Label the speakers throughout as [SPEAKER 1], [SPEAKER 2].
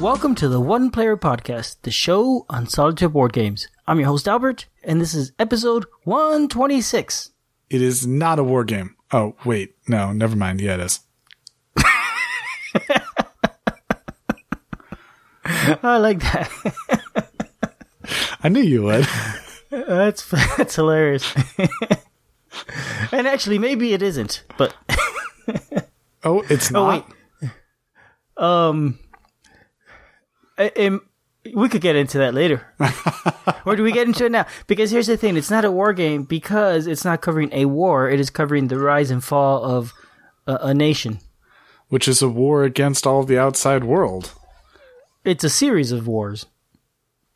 [SPEAKER 1] Welcome to the One Player Podcast, the show on solitaire board games. I'm your host Albert, and this is episode 126.
[SPEAKER 2] It is not a war game. Oh, wait. No, never mind. Yeah, it is.
[SPEAKER 1] I like that.
[SPEAKER 2] I knew you would.
[SPEAKER 1] that's that's hilarious. and actually, maybe it isn't, but
[SPEAKER 2] Oh, it's
[SPEAKER 1] Oh,
[SPEAKER 2] not.
[SPEAKER 1] wait. um, um, we could get into that later, or do we get into it now? Because here's the thing: it's not a war game because it's not covering a war. It is covering the rise and fall of a, a nation.
[SPEAKER 2] Which is a war against all of the outside world.
[SPEAKER 1] It's a series of wars.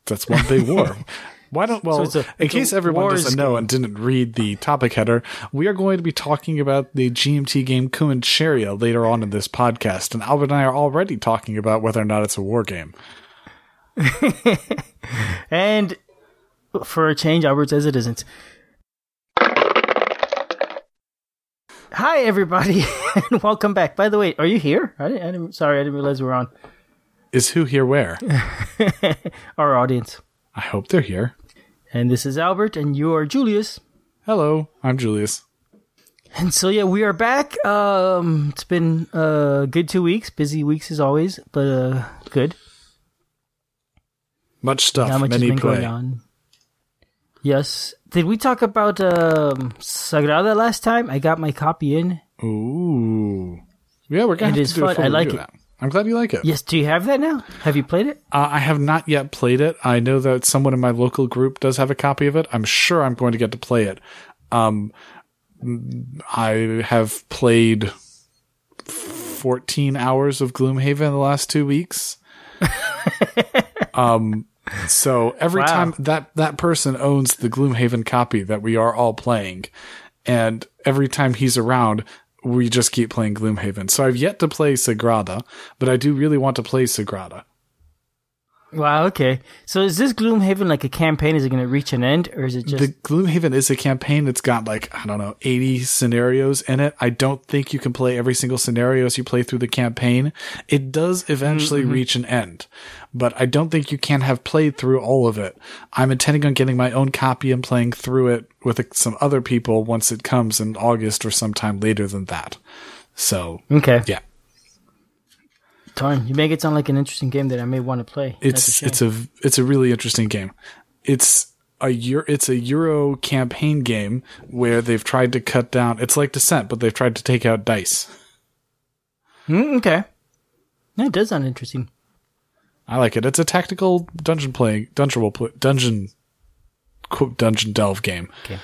[SPEAKER 2] That's one big war. Why don't well?
[SPEAKER 1] it's a-
[SPEAKER 2] in case everyone doesn't know and didn't read the topic header, we are going to be talking about the GMT game Comancheria later on in this podcast, and Albert and I are already talking about whether or not it's a war game.
[SPEAKER 1] And for a change, Albert says it isn't. Hi, everybody, and welcome back. By the way, are you here? I didn't, I didn't, sorry, I didn't realize we were on
[SPEAKER 2] Is who here where?
[SPEAKER 1] our audience.
[SPEAKER 2] I hope they're here.
[SPEAKER 1] And this is Albert, and you are Julius.
[SPEAKER 2] Hello, I'm Julius.
[SPEAKER 1] And so, yeah, we are back. Um, it's been a good two weeks, busy weeks as always, but uh, good.
[SPEAKER 2] Much stuff,
[SPEAKER 1] Not much has
[SPEAKER 2] many
[SPEAKER 1] been
[SPEAKER 2] play.
[SPEAKER 1] going on. Yes. Did we talk about um, Sagrada last time? I got my copy in.
[SPEAKER 2] Ooh. Yeah, we're gonna
[SPEAKER 1] It
[SPEAKER 2] have to do
[SPEAKER 1] fun. I like it.
[SPEAKER 2] that. I'm glad you like it.
[SPEAKER 1] Yes. Do you have that now? Have you played it?
[SPEAKER 2] Uh, I have not yet played it. I know that someone in my local group does have a copy of it. I'm sure I'm going to get to play it. Um, I have played 14 hours of Gloomhaven in the last two weeks. um, so every
[SPEAKER 1] Wow.
[SPEAKER 2] time that that person owns the Gloomhaven copy that we are all playing, and every time he's around, we just keep playing Gloomhaven. So I've yet to play Sagrada, but I do really want to play Sagrada.
[SPEAKER 1] Wow. Okay. So is this Gloomhaven like a campaign? Is it going to reach an end, or is it just?
[SPEAKER 2] the Gloomhaven is a campaign that's got like I don't know 80 scenarios in it. I don't think you can play every single scenario as you play through the campaign. It does eventually
[SPEAKER 1] Mm-hmm.
[SPEAKER 2] reach an end, but I don't think you can have played through all of it. I'm intending on getting my own copy and playing through it with some other people once it comes in August or sometime later than that. So
[SPEAKER 1] okay.
[SPEAKER 2] yeah,
[SPEAKER 1] Darn, you make it sound like an interesting game that I may want to play.
[SPEAKER 2] It's
[SPEAKER 1] shame.
[SPEAKER 2] it's a it's a really interesting game. It's a Euro, it's a Euro campaign game where they've tried to cut down. It's like Descent, but they've tried to take out dice.
[SPEAKER 1] Mm, okay. That does sound interesting.
[SPEAKER 2] I like it. It's a tactical dungeon play, dungeon role play, dungeon, quote, dungeon delve game. Okay.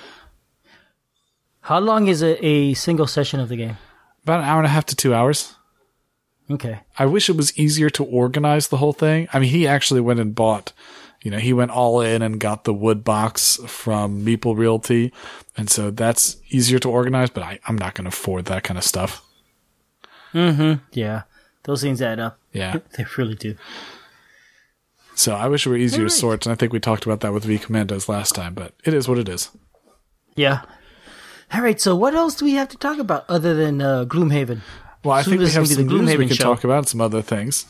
[SPEAKER 1] How long is a, a single session of the game?
[SPEAKER 2] About an hour and a half to two hours.
[SPEAKER 1] Okay.
[SPEAKER 2] I wish it was easier to organize the whole thing. I mean, he actually went and bought, you know, he went all in and got the wood box from Meeple Realty. And so that's easier to organize, but I, I'm not going to afford that kind of stuff. Mm hmm.
[SPEAKER 1] Yeah. Those things add up.
[SPEAKER 2] Yeah.
[SPEAKER 1] They really do.
[SPEAKER 2] So I wish it were easier to sort. And I think we talked about that with V Commandos last time, but it is what it is.
[SPEAKER 1] Yeah. All right. So what else do we have to talk about other than uh, Gloomhaven?
[SPEAKER 2] Well, I
[SPEAKER 1] So
[SPEAKER 2] think we
[SPEAKER 1] this is
[SPEAKER 2] have
[SPEAKER 1] be
[SPEAKER 2] some
[SPEAKER 1] the
[SPEAKER 2] news we
[SPEAKER 1] Gloomhaven
[SPEAKER 2] can
[SPEAKER 1] show.
[SPEAKER 2] talk about some other things.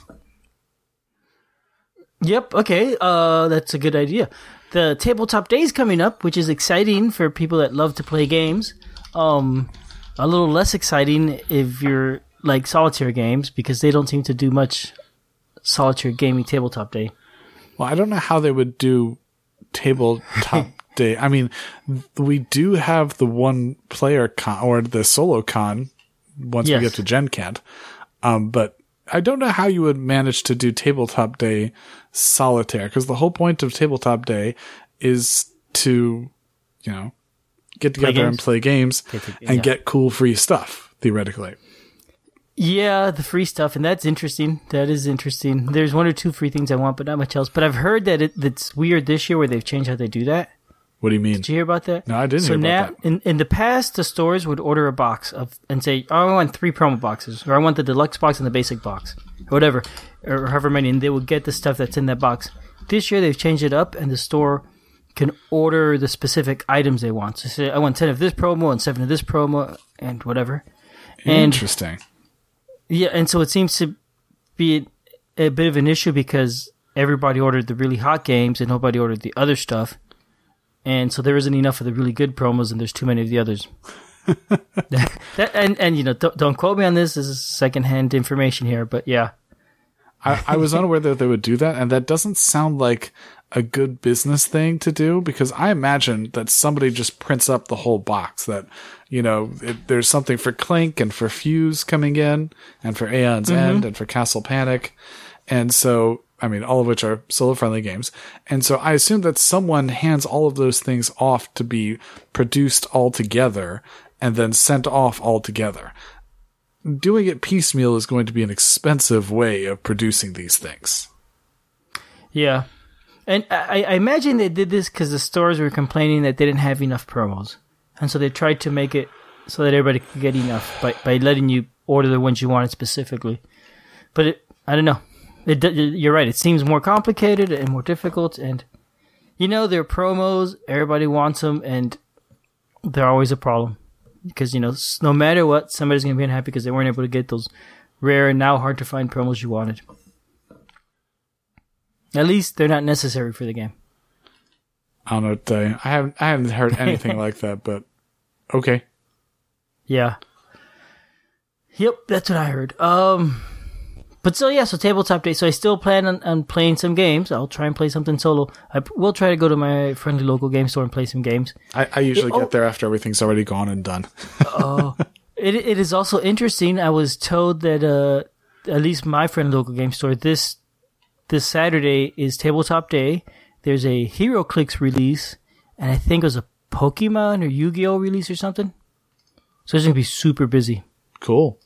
[SPEAKER 1] Yep. Okay. Uh, that's a good idea. The tabletop day is coming up, which is exciting for people that love to play games. Um, a little less exciting if you're like solitaire games because they don't seem to do much solitaire gaming tabletop day.
[SPEAKER 2] Well, I don't know how they would do tabletop day. I mean, we do have the one player con or the solo con once
[SPEAKER 1] Yes.
[SPEAKER 2] we get to Gen Con. Um, but I don't know how you would manage to do tabletop day solitaire because the whole point of tabletop day is to, you know, get together and
[SPEAKER 1] games?
[SPEAKER 2] play games and
[SPEAKER 1] yeah.
[SPEAKER 2] get cool free stuff theoretically.
[SPEAKER 1] Yeah, the free stuff, and that's interesting. That is interesting. There's one or two free things I want, but not much else. But I've heard that it, it's weird this year where they've changed how they do that.
[SPEAKER 2] What do you mean?
[SPEAKER 1] Did you hear about that?
[SPEAKER 2] No, I didn't
[SPEAKER 1] so
[SPEAKER 2] hear about
[SPEAKER 1] now. In, in the past, the stores would order a box of and say, "Oh, I want three promo boxes, or I want the deluxe box and the basic box, or whatever, or however many," and they would get the stuff that's in that box. This year, they've changed it up, and the store can order the specific items they want. So say, "I want ten of this promo and seven of this promo, and whatever." And
[SPEAKER 2] Interesting.
[SPEAKER 1] Yeah, and so it seems to be a bit of an issue because everybody ordered the really hot games and nobody ordered the other stuff. And so there isn't enough of the really good promos and there's too many of the others. that, and, and, you know, don't, don't quote me on this. This is secondhand information here, but yeah.
[SPEAKER 2] I, I was unaware that they would do that, and that doesn't sound like a good business thing to do because I imagine that somebody just prints up the whole box that, you know, it, there's something for Clank and for Fuse coming in and for Aeon's mm-hmm. End and for Castle Panic. And so, I mean, all of which are solo friendly games. And so I assume that someone hands all of those things off to be produced all together and then sent off all together doing it piecemeal is going to be an expensive way of producing these things.
[SPEAKER 1] Yeah. And I, I imagine they did this because the stores were complaining that they didn't have enough promos. And so they tried to make it so that everybody could get enough by, by letting you order the ones you wanted specifically. But it, I don't know. It, you're right. It seems more complicated and more difficult. And, you know, they're promos. Everybody wants them. And they're always a problem because you know no matter what, somebody's gonna be unhappy because they weren't able to get those rare and now hard to find promos you wanted. At least they're not necessary for the game.
[SPEAKER 2] I don't know what to tell you. I haven't I haven't heard anything like that, but okay.
[SPEAKER 1] Yeah. Yep, that's what I heard. Um but so yeah, so tabletop day. So I still plan on, on playing some games. I'll try and play something solo. I will try to go to my friendly local game store and play some games.
[SPEAKER 2] I, I usually it, get oh, there after everything's already gone and done.
[SPEAKER 1] Oh, uh, it it is also interesting. I was told that uh, at least my friendly local game store this this Saturday is tabletop day. There's a HeroClix release, and I think it was a Pokemon or Yu-Gi-Oh release or something. So it's gonna be super busy.
[SPEAKER 2] Cool.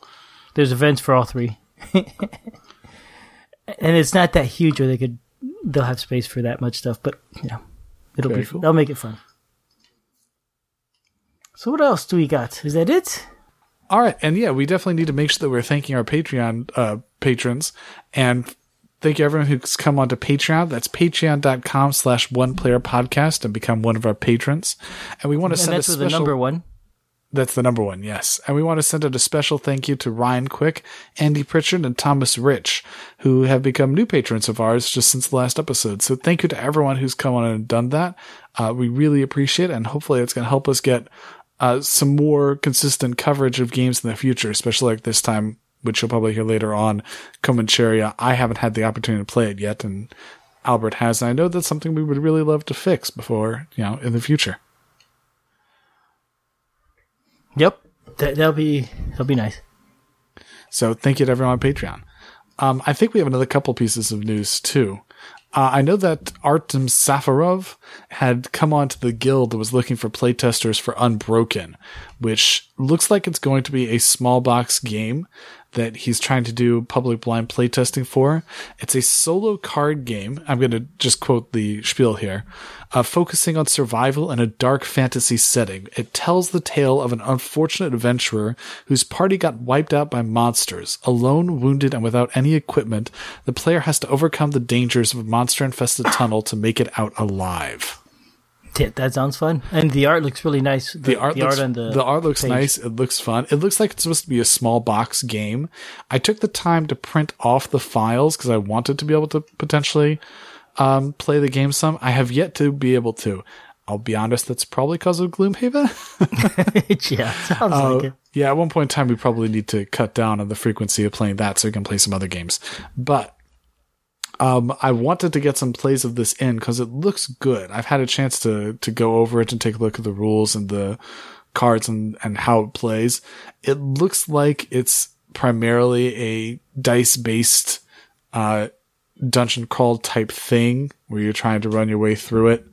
[SPEAKER 1] There's events for all three. and it's not that huge where they could they'll have space for that much stuff, but you know, it'll Very be cool. they'll make it fun. So what else do we got? Is that it?
[SPEAKER 2] All right, and yeah, we definitely need to make sure that we're thanking our Patreon uh, patrons and thank you everyone who's come onto Patreon. That's patreon.com slash one player podcast and become one of our patrons. And we want to and send
[SPEAKER 1] that's
[SPEAKER 2] a
[SPEAKER 1] special, the number one.
[SPEAKER 2] That's the number one, yes. And we want to send out a special thank you to Ryan Quick, Andy Pritchard, and Thomas Rich, who have become new patrons of ours just since the last episode. So thank you to everyone who's come on and done that. Uh, we really appreciate it, and hopefully it's going to help us get uh, some more consistent coverage of games in the future, especially like this time, which you'll probably hear later on, Comancheria. I haven't had the opportunity to play it yet, and Albert has, and I know that's something we would really love to fix before, you know, in the future.
[SPEAKER 1] Yep, that, will be that'll be nice.
[SPEAKER 2] So thank you to everyone on Patreon. Um, I think we have another couple pieces of news too. Uh, I know that Artem Safarov had come onto the guild that was looking for playtesters for Unbroken, which looks like it's going to be a small box game that he's trying to do public blind playtesting for. It's a solo card game. I'm going to just quote the spiel here. Uh, focusing on survival in a dark fantasy setting. It tells the tale of an unfortunate adventurer whose party got wiped out by monsters. Alone, wounded, and without any equipment, the player has to overcome the dangers of a monster infested tunnel to make it out alive.
[SPEAKER 1] That sounds fun, and the art looks really nice. The,
[SPEAKER 2] the art, the looks, art the, the art looks page. nice. It looks fun. It looks like it's supposed to be a small box game. I took the time to print off the files because I wanted to be able to potentially um, play the game some. I have yet to be able to. I'll be honest, that's probably because of Gloomhaven.
[SPEAKER 1] yeah, sounds uh, like it.
[SPEAKER 2] Yeah, at one point in time, we probably need to cut down on the frequency of playing that so we can play some other games. But um, I wanted to get some plays of this in because it looks good. I've had a chance to to go over it and take a look at the rules and the cards and and how it plays. It looks like it's primarily a dice based uh, dungeon crawl type thing where you're trying to run your way through it.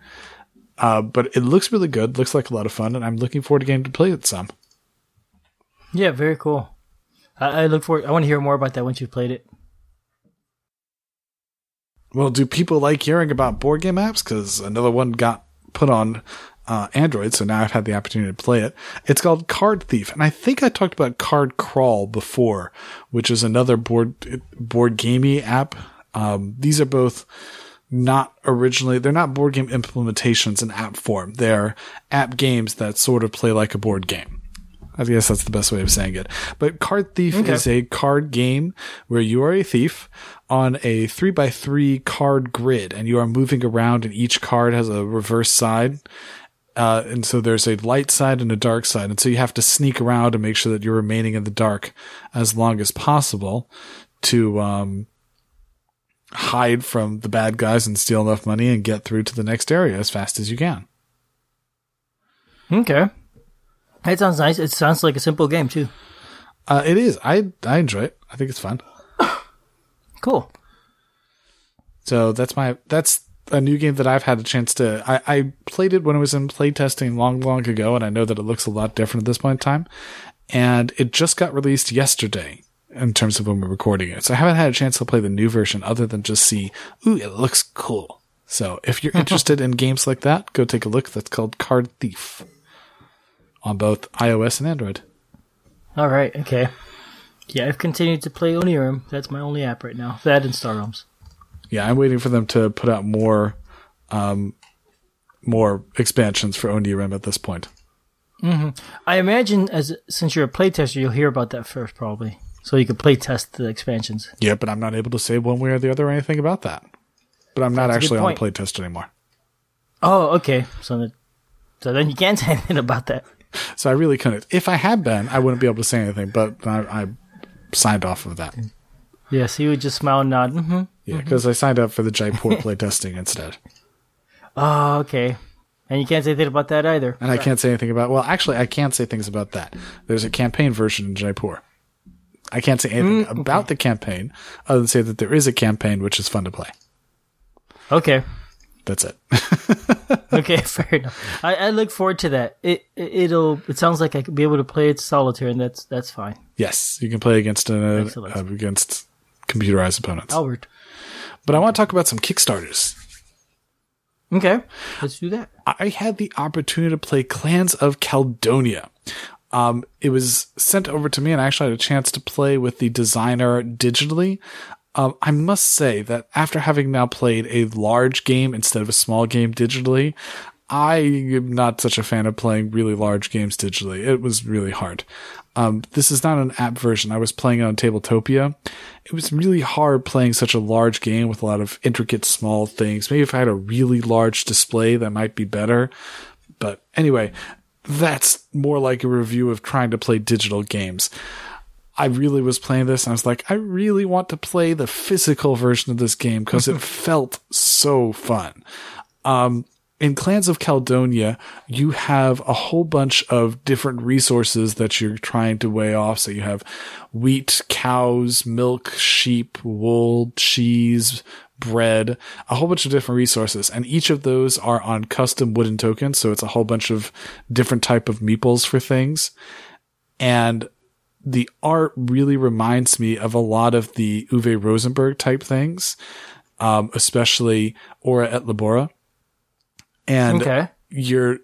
[SPEAKER 2] Uh, but it looks really good. Looks like a lot of fun, and I'm looking forward to getting to play it some.
[SPEAKER 1] Yeah, very cool. I, I look forward. I want to hear more about that once you've played it.
[SPEAKER 2] Well, do people like hearing about board game apps? Because another one got put on uh, Android, so now I've had the opportunity to play it. It's called Card Thief, and I think I talked about Card Crawl before, which is another board board gamey app. Um, these are both not originally they're not board game implementations in app form. They're app games that sort of play like a board game. I guess that's the best way of saying it. But Card Thief is a card game where you are a thief on a three by three card grid and you are moving around and each card has a reverse side. Uh, and so there's a light side and a dark side. And so you have to sneak around and make sure that you're remaining in the dark as long as possible to, um, hide from the bad guys and steal enough money and get through to the next area as fast as you can.
[SPEAKER 1] Okay. That sounds nice. It sounds like a simple game too.
[SPEAKER 2] Uh, it is. I I enjoy it. I think it's fun.
[SPEAKER 1] Cool.
[SPEAKER 2] So that's my that's a new game that I've had a chance to. I, I played it when it was in playtesting long, long ago, and I know that it looks a lot different at this point in time. And it just got released yesterday in terms of when we're recording it. So I haven't had a chance to play the new version other than just see, ooh, it looks cool. So if you're interested in games like that, go take a look. That's called Card Thief on both iOS and Android.
[SPEAKER 1] All right. Okay. Yeah, I've continued to play Onirim. That's my only app right now. That and Star Realms.
[SPEAKER 2] Yeah, I'm waiting for them to put out more, um, more expansions for Onirim at this point. Hmm.
[SPEAKER 1] I imagine as since you're a playtester, you'll hear about that first, probably, so you can play test the expansions.
[SPEAKER 2] Yeah, but I'm not able to say one way or the other or anything about that. But I'm not
[SPEAKER 1] That's good
[SPEAKER 2] actually on
[SPEAKER 1] point.
[SPEAKER 2] playtest anymore.
[SPEAKER 1] Oh, okay. So, that, so then you can't say anything about that.
[SPEAKER 2] So I really couldn't. If I had been, I wouldn't be able to say anything, but I, I signed off of that.
[SPEAKER 1] Yes, he would just smile and nod. hmm
[SPEAKER 2] Yeah, mm-hmm. because I signed up for the Jaipur playtesting instead.
[SPEAKER 1] Oh, okay. And you can't say anything about that either.
[SPEAKER 2] And I can't say anything about, well, actually, I can't say things about that. There's a campaign version in Jaipur. I can't say anything mm, about the campaign other than say that there is a campaign which is fun to play.
[SPEAKER 1] Okay.
[SPEAKER 2] That's it.
[SPEAKER 1] Okay, fair enough. I, I look forward to that. It, it it'll. It sounds like I could be able to play it solitaire, and that's that's fine.
[SPEAKER 2] yes, you can play against uh,
[SPEAKER 1] Excellent.
[SPEAKER 2] uh, against computerized opponents.
[SPEAKER 1] Albert.
[SPEAKER 2] But I want to talk about some Kickstarters.
[SPEAKER 1] Okay, let's do that.
[SPEAKER 2] I had the opportunity to play Clans of Caledonia. Um, it was sent over to me, and I actually had a chance to play with the designer digitally. Um, I must say that after having now played a large game instead of a small game digitally, I am not such a fan of playing really large games digitally. It was really hard. Um, this is not an app version. I was playing on Tabletopia. It was really hard playing such a large game with a lot of intricate small things. Maybe if I had a really large display, that might be better. But anyway, that's more like a review of trying to play digital games. I really was playing this and I was like, I really want to play the physical version of this game because it felt so fun. Um, in Clans of Caledonia, you have a whole bunch of different resources that you're trying to weigh off. So you have wheat, cows, milk, sheep, wool, cheese, bread, a whole bunch of different resources. And each of those are on custom wooden tokens. So it's a whole bunch of different type of meeples for things. And the art really reminds me of a lot of the Uwe Rosenberg type things, um, especially Ora et Labora. And
[SPEAKER 1] Okay.
[SPEAKER 2] you're,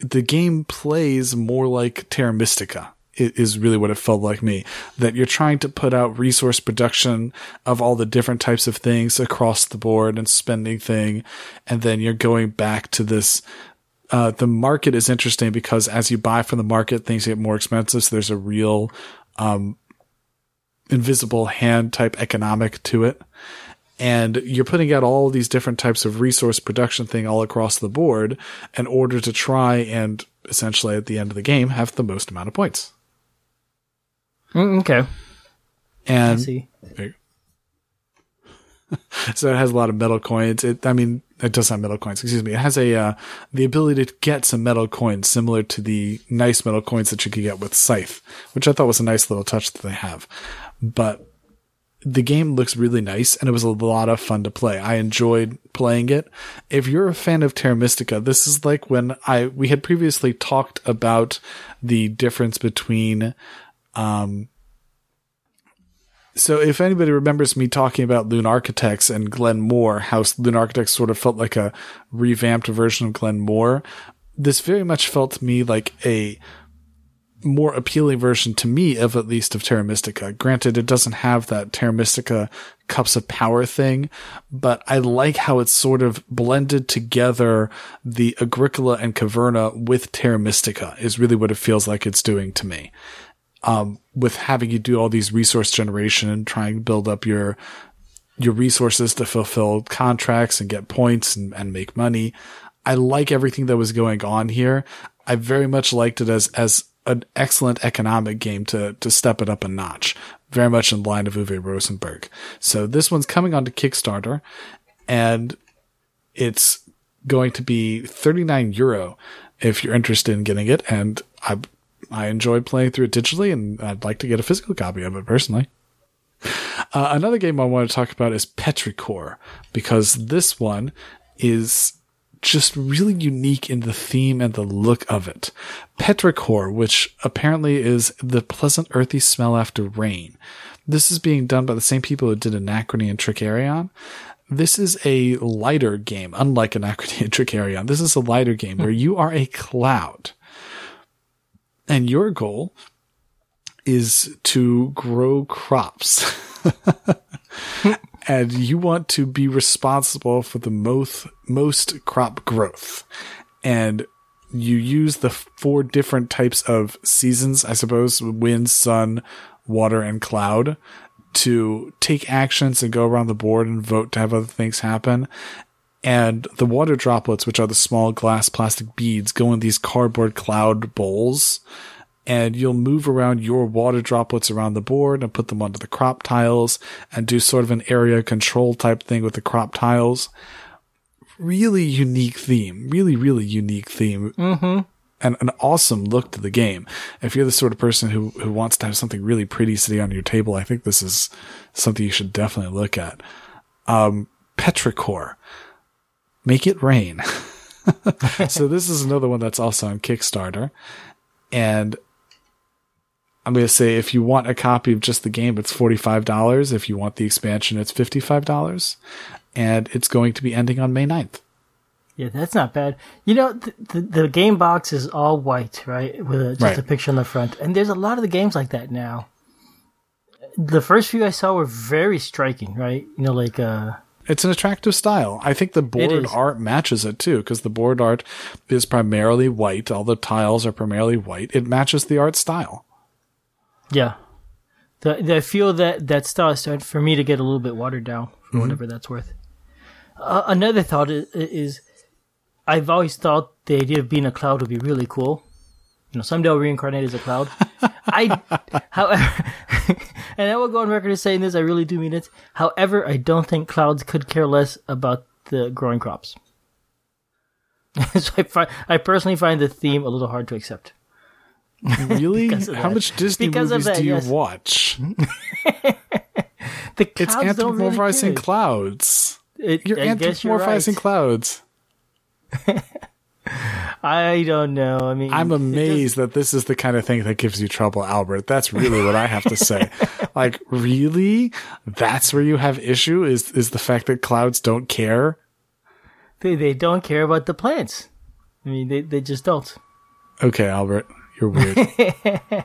[SPEAKER 2] the game plays more like Terra Mystica is really what it felt like me. That you're trying to put out resource production of all the different types of things across the board and spending thing. And then you're going back to this uh, the market is interesting because as you buy from the market, things get more expensive. So there's a real, um, invisible hand type economic to it. And you're putting out all these different types of resource production thing all across the board in order to try and essentially at the end of the game have the most amount of points.
[SPEAKER 1] Mm, okay.
[SPEAKER 2] And so it has a lot of metal coins. It, I mean, it does have metal coins. Excuse me. It has a uh, the ability to get some metal coins similar to the nice metal coins that you could get with Scythe, which I thought was a nice little touch that they have. But the game looks really nice, and it was a lot of fun to play. I enjoyed playing it. If you're a fan of Terra Mystica, this is like when I we had previously talked about the difference between so if anybody remembers me talking about Loon Architects and Glen More, how Loon Architects sort of felt like a revamped version of Glen More, this very much felt to me like a more appealing version to me of at least of Terra Mystica. Granted, it doesn't have that Terra Mystica cups of power thing, but I like how it's sort of blended together the Agricola and Caverna with Terra Mystica is really what it feels like it's doing to me. Um, with having you do all these resource generation and trying to build up your your resources to fulfill contracts and get points and, and make money. I like everything that was going on here. I very much liked it as as an excellent economic game to to step it up a notch. Very much in line of Uwe Rosenberg. So this one's coming onto Kickstarter, and it's going to be 39 euro if you're interested in getting it. And I I enjoy playing through it digitally, and I'd like to get a physical copy of it personally. Uh, another game I want to talk about is Petrichor, because this one is just really unique in the theme and the look of it. Petrichor, which apparently is the pleasant earthy smell after rain. This is being done by the same people who did Anachrony and Trickerion. This is a lighter game, unlike Anachrony and Trickerion. This is a lighter game where you are a cloud. And your goal is to grow crops. and you want to be responsible for the most most crop growth. And you use the four different types of seasons, I suppose, wind, sun, water, and cloud to take actions and go around the board and vote to have other things happen. And the water droplets, which are the small glass plastic beads, go in these cardboard cloud bowls and you'll move around your water droplets around the board and put them onto the crop tiles and do sort of an area control type thing with the crop tiles. Really unique theme. Really, really unique theme.
[SPEAKER 1] Mm-hmm.
[SPEAKER 2] And an awesome look to the game. If you're the sort of person who, who wants to have something really pretty sitting on your table, I think this is something you should definitely look at. Um, Petrichor. Make it rain. so this is another one that's also on Kickstarter. And I'm going to say if you want a copy of just the game, it's $45. If you want the expansion, it's $55. And it's going to be ending on May 9th.
[SPEAKER 1] Yeah, that's not bad. You know, the, the, the game box is all white, right? With a, just
[SPEAKER 2] Right.
[SPEAKER 1] a picture on the front. And there's a lot of the games like that now. The first few I saw were very striking, right? You know, like, uh,
[SPEAKER 2] It's an attractive style. I think the board art matches it too, because the board art is primarily white. All the tiles are primarily white. It matches the art style.
[SPEAKER 1] yeah. The, the, I feel that that style started for me to get a little bit watered down for whatever that's worth. Uh, another thought is, is I've always thought the idea of being a cloud would be really cool. You know, someday I'll reincarnate as a cloud. I, however, and I will go on record as saying this. I really do mean it. However, I don't think clouds could care less about the growing crops. so I, fi- I personally find the theme a little hard to accept.
[SPEAKER 2] Really? How much Disney
[SPEAKER 1] Because
[SPEAKER 2] movies
[SPEAKER 1] that,
[SPEAKER 2] do you
[SPEAKER 1] yes.
[SPEAKER 2] watch?
[SPEAKER 1] The
[SPEAKER 2] It's
[SPEAKER 1] clouds really
[SPEAKER 2] anthropomorphizing clouds.
[SPEAKER 1] It-
[SPEAKER 2] You're
[SPEAKER 1] I guess you're
[SPEAKER 2] anthropomorphizing
[SPEAKER 1] right.
[SPEAKER 2] clouds.
[SPEAKER 1] I don't know. I mean,
[SPEAKER 2] I'm amazed that this is the kind of thing that gives you trouble, Albert. That's really what I have to say. like, really? That's where you have issue is is the fact that clouds don't care?
[SPEAKER 1] They, they don't care about the plants. I mean, they, they just don't.
[SPEAKER 2] Okay, Albert, you're weird.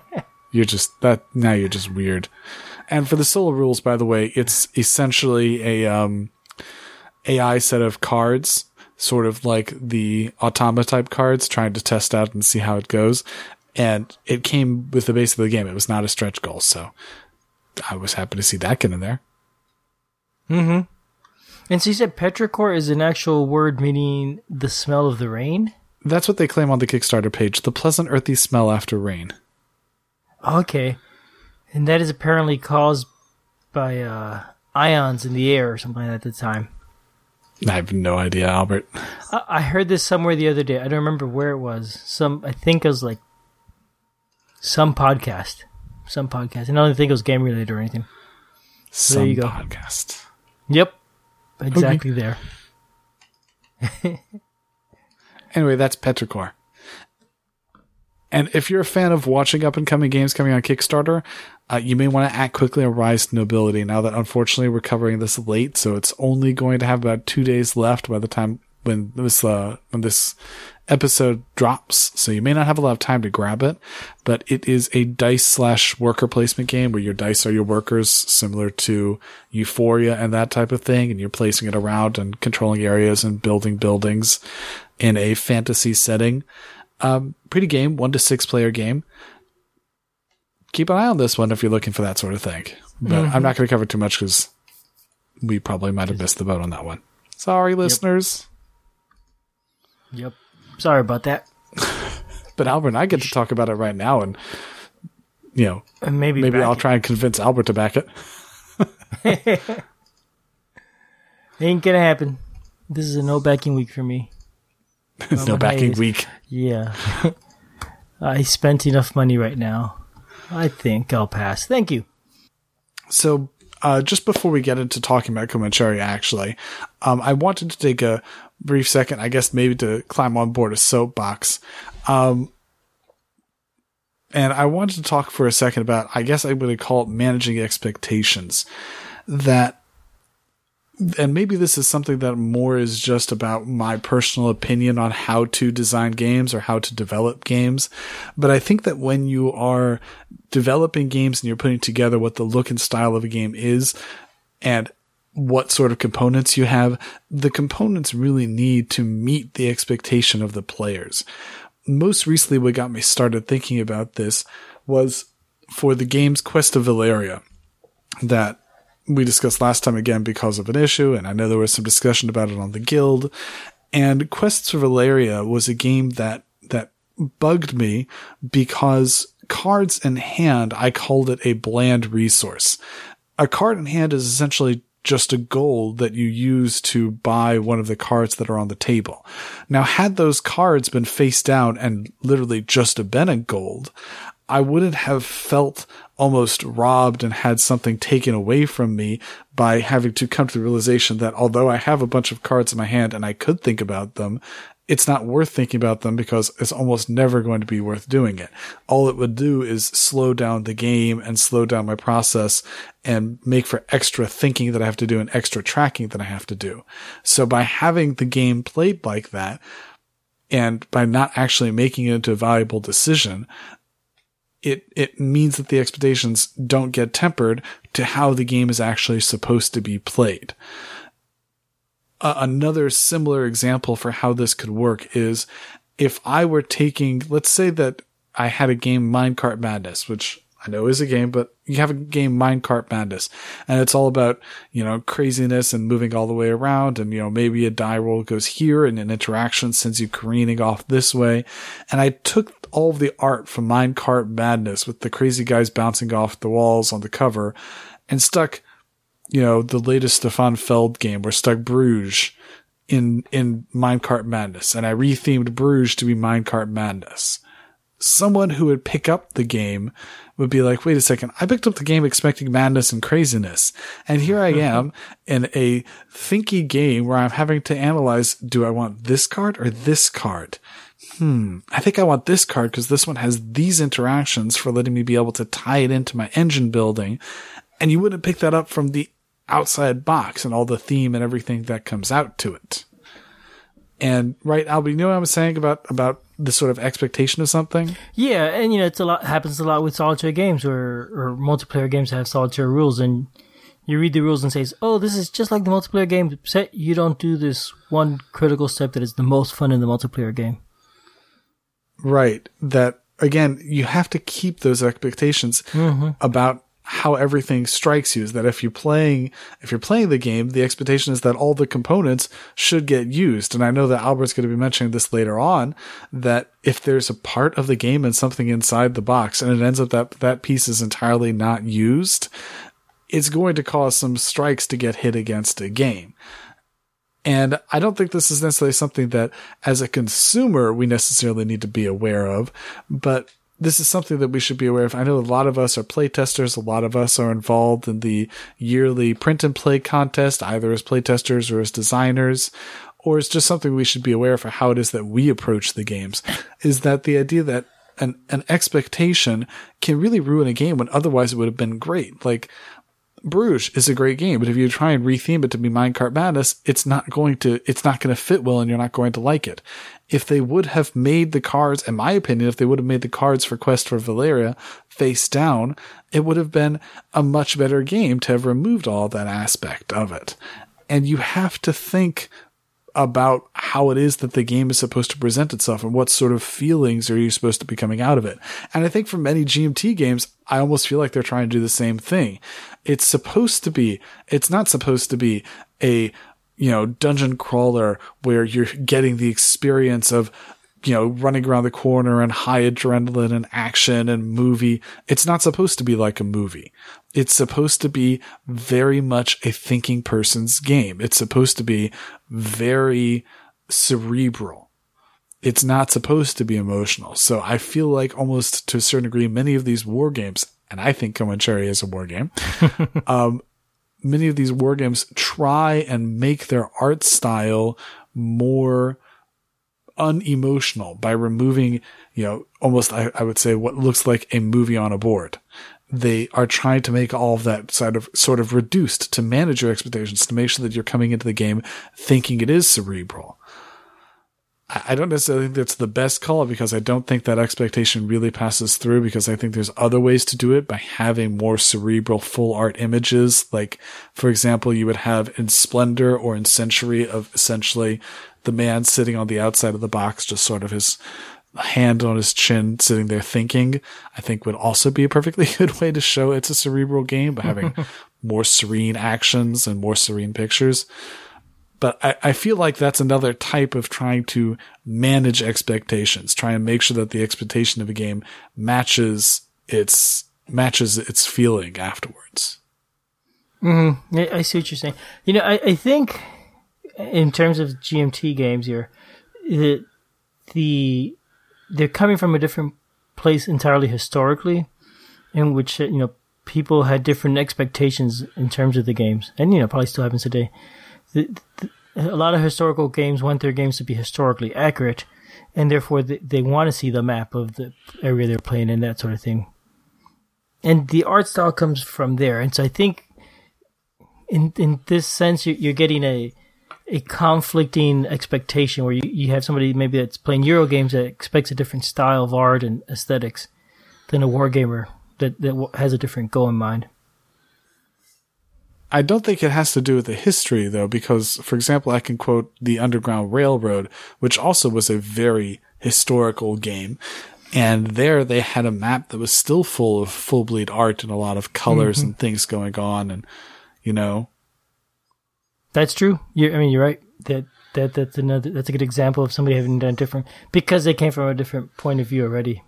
[SPEAKER 2] you're just that now you're just weird. And for the solo rules, by the way, it's essentially a um AI set of cards, sort of like the Automa type cards, trying to test out and see how it goes. And it came with the base of the game. It was not a stretch goal, so I was happy to see that get in there. Mm-hmm.
[SPEAKER 1] And so you said petrichor is an actual word meaning the smell of the rain?
[SPEAKER 2] That's what they claim on the Kickstarter page. The pleasant earthy smell after rain.
[SPEAKER 1] Okay. And that is apparently caused by uh, ions in the air or something like that at the time.
[SPEAKER 2] I have no idea, Albert.
[SPEAKER 1] I, I heard this somewhere the other day. I don't remember where it was. Some, I think it was like some podcast. Some podcast. And I don't think it was game related or anything.
[SPEAKER 2] Some
[SPEAKER 1] you go.
[SPEAKER 2] podcast.
[SPEAKER 1] Yep. Exactly there.
[SPEAKER 2] Anyway, that's Petrichor. And if you're a fan of watching up and coming games coming on Kickstarter, uh, you may want to act quickly on Rise to Nobility. Now that unfortunately we're covering this late, so it's only going to have about two days left by the time when this uh, when this episode drops, so you may not have a lot of time to grab it. But it is a dice slash worker placement game where your dice are your workers, similar to Euphoria and that type of thing, and you're placing it around and controlling areas and building buildings in a fantasy setting. Um, pretty game, one to six player game. Keep an eye on this one if you're looking for that sort of thing. But I'm mm-hmm. not going to cover too much because we probably might have missed the boat on that one. Sorry, listeners.
[SPEAKER 1] Yep. Sorry about that.
[SPEAKER 2] But Albert and I get to talk about it right now, and you know,
[SPEAKER 1] And maybe
[SPEAKER 2] maybe I'll
[SPEAKER 1] it.
[SPEAKER 2] try and convince Albert to back it.
[SPEAKER 1] Ain't gonna happen. This is a no backing week for me.
[SPEAKER 2] no backing week.
[SPEAKER 1] Yeah. I spent enough money right now. I think I'll pass. Thank you.
[SPEAKER 2] So, uh, just before we get into talking about Comancheria, actually, um, I wanted to take a brief second, I guess maybe to climb on board a soapbox. Um, and I wanted to talk for a second about, I guess I would call it managing expectations. That, and maybe this is something that more is just about my personal opinion on how to design games or how to develop games. But I think that when you are developing games and you're putting together what the look and style of a game is and what sort of components you have, the components really need to meet the expectation of the players. Most recently, what got me started thinking about this was for the game's Quest of Valeria that we discussed last time again because of an issue, and I know there was some discussion about it on the guild. And Quests for Valeria was a game that that bugged me because cards in hand, I called it a bland resource. A card in hand is essentially just a gold that you use to buy one of the cards that are on the table. Now, had those cards been face down and literally just a been a gold, I wouldn't have felt almost robbed and had something taken away from me by having to come to the realization that although I have a bunch of cards in my hand and I could think about them, it's not worth thinking about them because it's almost never going to be worth doing it. All it would do is slow down the game and slow down my process and make for extra thinking that I have to do and extra tracking that I have to do. So by having the game played like that and by not actually making it into a valuable decision, it it means that the expectations don't get tempered to how the game is actually supposed to be played. Uh, another similar example for how this could work is if I were taking, let's say that I had a game Minecart Madness, which I know is a game, but you have a game Minecart Madness, and it's all about, you know, craziness and moving all the way around, and, you know, maybe a die roll goes here and an interaction sends you careening off this way. And I took all of the art from Minecart Madness with the crazy guys bouncing off the walls on the cover and stuck, you know, the latest Stefan Feld game where stuck Bruges in, in Minecart Madness, and I rethemed Bruges to be Minecart Madness someone who would pick up the game would be like, wait a second, I picked up the game expecting madness and craziness. And here I am in a thinky game where I'm having to analyze, do I want this card or this card? Hmm, I think I want this card because this one has these interactions for letting me be able to tie it into my engine building. And you wouldn't pick that up from the outside box and all the theme and everything that comes out to it. And right, Albie, you know what I was saying about, about the sort of expectation of something?
[SPEAKER 1] Yeah, and you know it's a lot happens a lot with solitaire games or or multiplayer games that have solitaire rules, and you read the rules and says, "Oh, this is just like the multiplayer game." set you don't do this one critical step that is the most fun in the multiplayer game.
[SPEAKER 2] Right. That again, you have to keep those expectations mm-hmm. about how everything strikes you is that if you're playing if you're playing the game, the expectation is that all the components should get used. And I know that Albert's going to be mentioning this later on that if there's a part of the game and something inside the box and it ends up that that piece is entirely not used, it's going to cause some strikes to get hit against a game. And I don't think this is necessarily something that as a consumer we necessarily need to be aware of, but this is something that we should be aware of. I know a lot of us are playtesters. A lot of us are involved in the yearly print and play contest, either as playtesters or as designers, or it's just something we should be aware of for how it is that we approach the games. Is that the idea that an, an expectation can really ruin a game when otherwise it would have been great. Like Bruges is a great game, but if you try and retheme it to be Minecart Madness, it's not going to, it's not going to fit well and you're not going to like it. If they would have made the cards, in my opinion, if they would have made the cards for Quest for Valeria face down, it would have been a much better game to have removed all that aspect of it. And you have to think about how it is that the game is supposed to present itself and what sort of feelings are you supposed to be coming out of it. And I think for many GMT games, I almost feel like they're trying to do the same thing. It's supposed to be, it's not supposed to be a, you know, dungeon crawler where you're getting the experience of you know, running around the corner and high adrenaline and action and movie. It's not supposed to be like a movie. It's supposed to be very much a thinking person's game. It's supposed to be very cerebral. It's not supposed to be emotional. So I feel like almost to a certain degree, many of these war games, and I think Comancheria is a war game, um, many of these war games try and make their art style more unemotional by removing, you know, almost, I, I would say what looks like a movie on a board. They are trying to make all of that sort of, sort of reduced to manage your expectations, to make sure that you're coming into the game thinking it is cerebral. I don't necessarily think that's the best call because I don't think that expectation really passes through because I think there's other ways to do it by having more cerebral full art images. Like, for example, you would have in Splendor or in Century of essentially the man sitting on the outside of the box, just sort of his hand on his chin, sitting there thinking, I think would also be a perfectly good way to show it's a cerebral game by having more serene actions and more serene pictures. But I, I feel like that's another type of trying to manage expectations, try and make sure that the expectation of a game matches its matches its feeling afterwards.
[SPEAKER 1] Mm-hmm. I, see what you're saying. You know, I, I think in terms of GMT games here, the the they're coming from a different place entirely historically, in which you know people had different expectations in terms of the games, and you know probably still happens today. The, the, a lot of historical games want their games to be historically accurate, and therefore they, they want to see the map of the area they're playing in, that sort of thing. And the art style comes from there, and so I think, in in this sense, you're, you're getting a a conflicting expectation where you, you have somebody maybe that's playing Euro games that expects a different style of art and aesthetics than a wargamer that, that has a different goal in mind.
[SPEAKER 2] I don't think it has to do with the history though, because for example, I can quote the Underground Railroad, which also was a very historical game. And there they had a map that was still full of full bleed art and a lot of colors mm-hmm. and things going on. And, you know,
[SPEAKER 1] that's true. you I mean, you're right. That that that's another that's a good example of somebody having done different because they came from a different point of view already.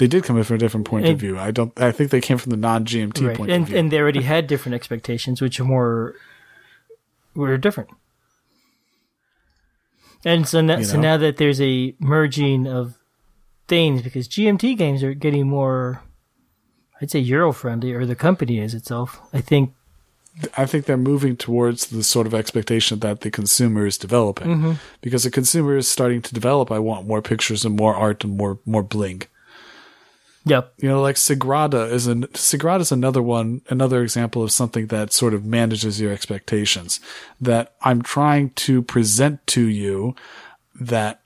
[SPEAKER 2] They did come in from a different point and, of view. I don't. I think they came from the non GMT right. point
[SPEAKER 1] and,
[SPEAKER 2] of view,
[SPEAKER 1] and they already had different expectations, which are more were different. And so, now, you know? so now that there's a merging of things, because GMT games are getting more, I'd say Euro friendly, or the company is itself. I think
[SPEAKER 2] I think they're moving towards the sort of expectation that the consumer is developing mm-hmm. because the consumer is starting to develop. I want more pictures and more art and more, more bling.
[SPEAKER 1] Yep.
[SPEAKER 2] You know, like Sagrada is an, Sagrada is another one, another example of something that sort of manages your expectations that I'm trying to present to you that,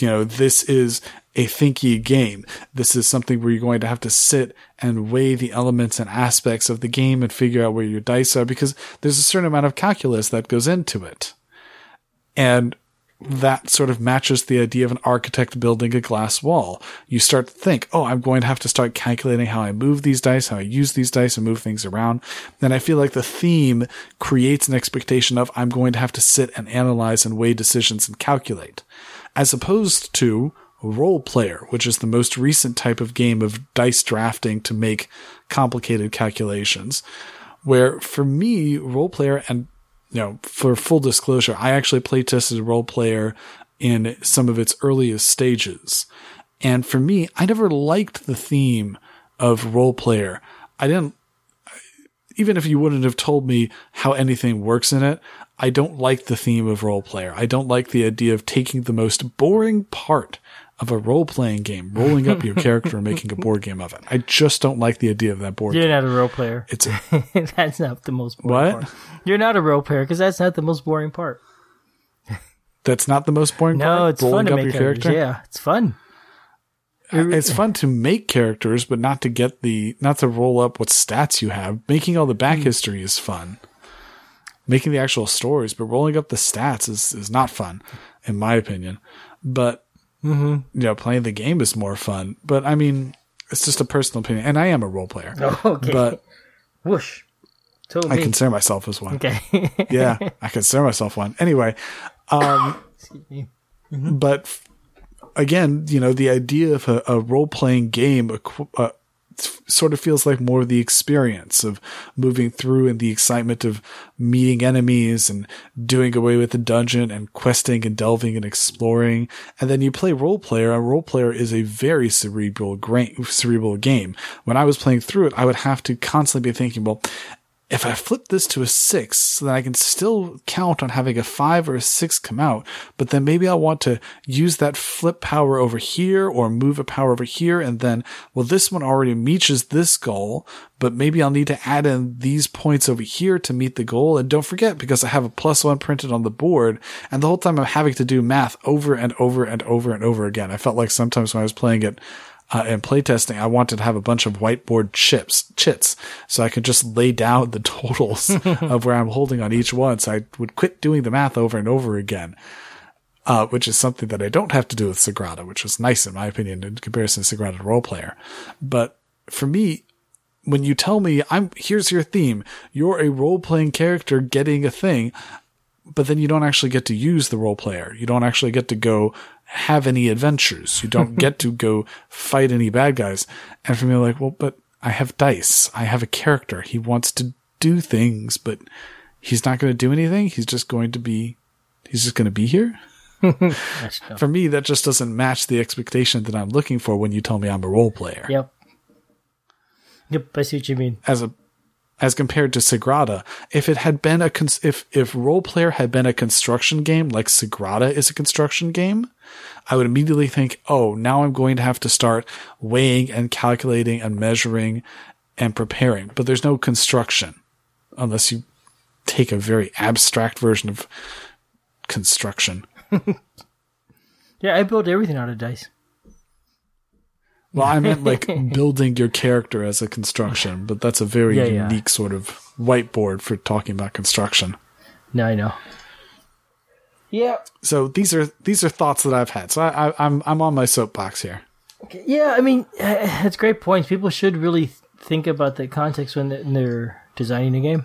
[SPEAKER 2] you know, this is a thinky game. This is something where you're going to have to sit and weigh the elements and aspects of the game and figure out where your dice are because there's a certain amount of calculus that goes into it. And that sort of matches the idea of an architect building a glass wall. You start to think, oh, I'm going to have to start calculating how I move these dice, how I use these dice and move things around. Then I feel like the theme creates an expectation of I'm going to have to sit and analyze and weigh decisions and calculate. As opposed to Roll Player, which is the most recent type of game of dice drafting to make complicated calculations. Where for me, Roll Player, and you know, for full disclosure, I actually play tested Roll Player in some of its earliest stages. And for me, I never liked the theme of Roll Player. I didn't, even if you wouldn't have told me how anything works in it, I don't like the theme of Roll Player. I don't like the idea of taking the most boring part of a role playing game, rolling up your character and making a board game of it. I just don't like the idea of that board
[SPEAKER 1] You're
[SPEAKER 2] game.
[SPEAKER 1] not a role player.
[SPEAKER 2] It's
[SPEAKER 1] that's not the most boring
[SPEAKER 2] What?
[SPEAKER 1] part. You're not a role player because that's not the most boring part.
[SPEAKER 2] that's not the most boring part.
[SPEAKER 1] No, it's fun to make characters.
[SPEAKER 2] character.
[SPEAKER 1] Yeah, it's fun.
[SPEAKER 2] It's fun to make characters, but not to get the not to roll up what stats you have. Making all the
[SPEAKER 1] Hmm.
[SPEAKER 2] back history is fun. Making the actual stories, but rolling up the stats is is not fun, in my opinion. But
[SPEAKER 1] Mm-hmm.
[SPEAKER 2] you know, playing the game is more fun. But I mean, it's just a personal opinion, and I am a role player.
[SPEAKER 1] Okay.
[SPEAKER 2] But
[SPEAKER 1] Whoosh. Told
[SPEAKER 2] I
[SPEAKER 1] me.
[SPEAKER 2] consider myself as one.
[SPEAKER 1] okay.
[SPEAKER 2] Yeah, I consider myself one. Anyway, um, but again, you know, the idea of a, a role playing game equ- uh, sort of feels like more of the experience of moving through and the excitement of meeting enemies and doing away with the dungeon and questing and delving and exploring. And then you play Roll Player. and Roll Player is a very cerebral, cerebral game. When I was playing through it, I would have to constantly be thinking, well, if I flip this to a six, so then I can still count on having a five or a six come out. But then maybe I'll want to use that flip power over here or move a power over here. And then, well, this one already reaches this goal, but maybe I'll need to add in these points over here to meet the goal. And don't forget, because I have a plus one printed on the board and the whole time I'm having to do math over and over and over and over again. I felt like sometimes when I was playing it, uh, in playtesting, I wanted to have a bunch of whiteboard chips, chits, so I could just lay down the totals of where I'm holding on each one. So I would quit doing the math over and over again, uh, which is something that I don't have to do with Sagrada, which was nice in my opinion in comparison to Sagrada Roll Player. But for me, when you tell me I'm here's your theme, you're a role playing character getting a thing, but then you don't actually get to use the role player. You don't actually get to go have any adventures. You don't get to go fight any bad guys. And for me, like, well, but I have dice. I have a character. He wants to do things, but he's not going to do anything. He's just going to be, he's just going to be here. For me, that just doesn't match the expectation that I'm looking for when you tell me I'm a role player.
[SPEAKER 1] Yep. Yep, I see what you mean.
[SPEAKER 2] as a as compared to Sagrada. If it had been a cons- if if Roll Player had been a construction game like Sagrada is a construction game, I would immediately think, "Oh, now I'm going to have to start weighing and calculating and measuring and preparing." But there's no construction unless you take a very abstract version of construction.
[SPEAKER 1] Yeah, I built everything out of dice.
[SPEAKER 2] Well, I meant like building your character as a construction, but that's a very
[SPEAKER 1] Yeah, yeah.
[SPEAKER 2] unique sort of whiteboard for talking about construction.
[SPEAKER 1] No, I know. Yeah,
[SPEAKER 2] so these are these are thoughts that I've had. So I, I, I'm I'm on my soapbox here.
[SPEAKER 1] yeah. I mean, that's great points. People should really think about the context when they're- they're designing a game,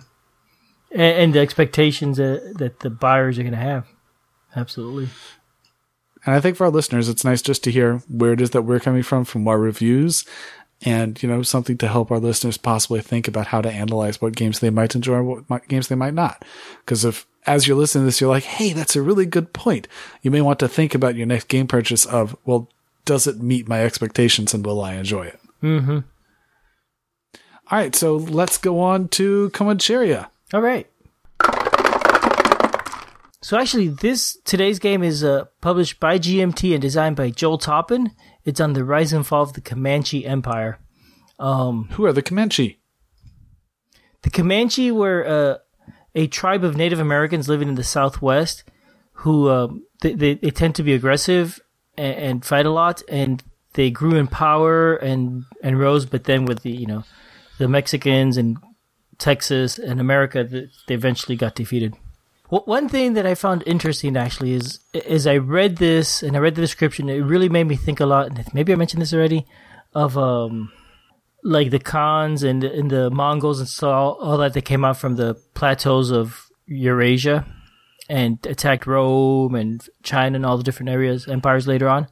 [SPEAKER 1] and, and the expectations that, that the buyers are going to have. Absolutely.
[SPEAKER 2] And I think for our listeners, it's nice just to hear where it is that we're coming from from our reviews, and you know something to help our listeners possibly think about how to analyze what games they might enjoy, and what games they might not. Because if as you're listening to this, you're like, "Hey, that's a really good point," you may want to think about your next game purchase of, "Well, does it meet my expectations, and will I enjoy it?"
[SPEAKER 1] Mm-hmm.
[SPEAKER 2] All right, so let's go on to Comancheria.
[SPEAKER 1] All right. So actually, this today's game is uh, published by GMT and designed by Joel Toppin. It's on the rise and fall of the Comanche Empire. Um,
[SPEAKER 2] Who are the Comanche?
[SPEAKER 1] the Comanche were uh, a tribe of Native Americans living in the Southwest who um, they, they, they tend to be aggressive and, and fight a lot, and they grew in power and and rose. But then with the you know the Mexicans and Texas and America, they eventually got defeated. Well, one thing that I found interesting actually is is I read this and I read the description. It really made me think a lot. And maybe I mentioned this already of um like the Khans and and the Mongols and so all, all that that came out from the plateaus of Eurasia and attacked Rome and China and all the different areas empires later on.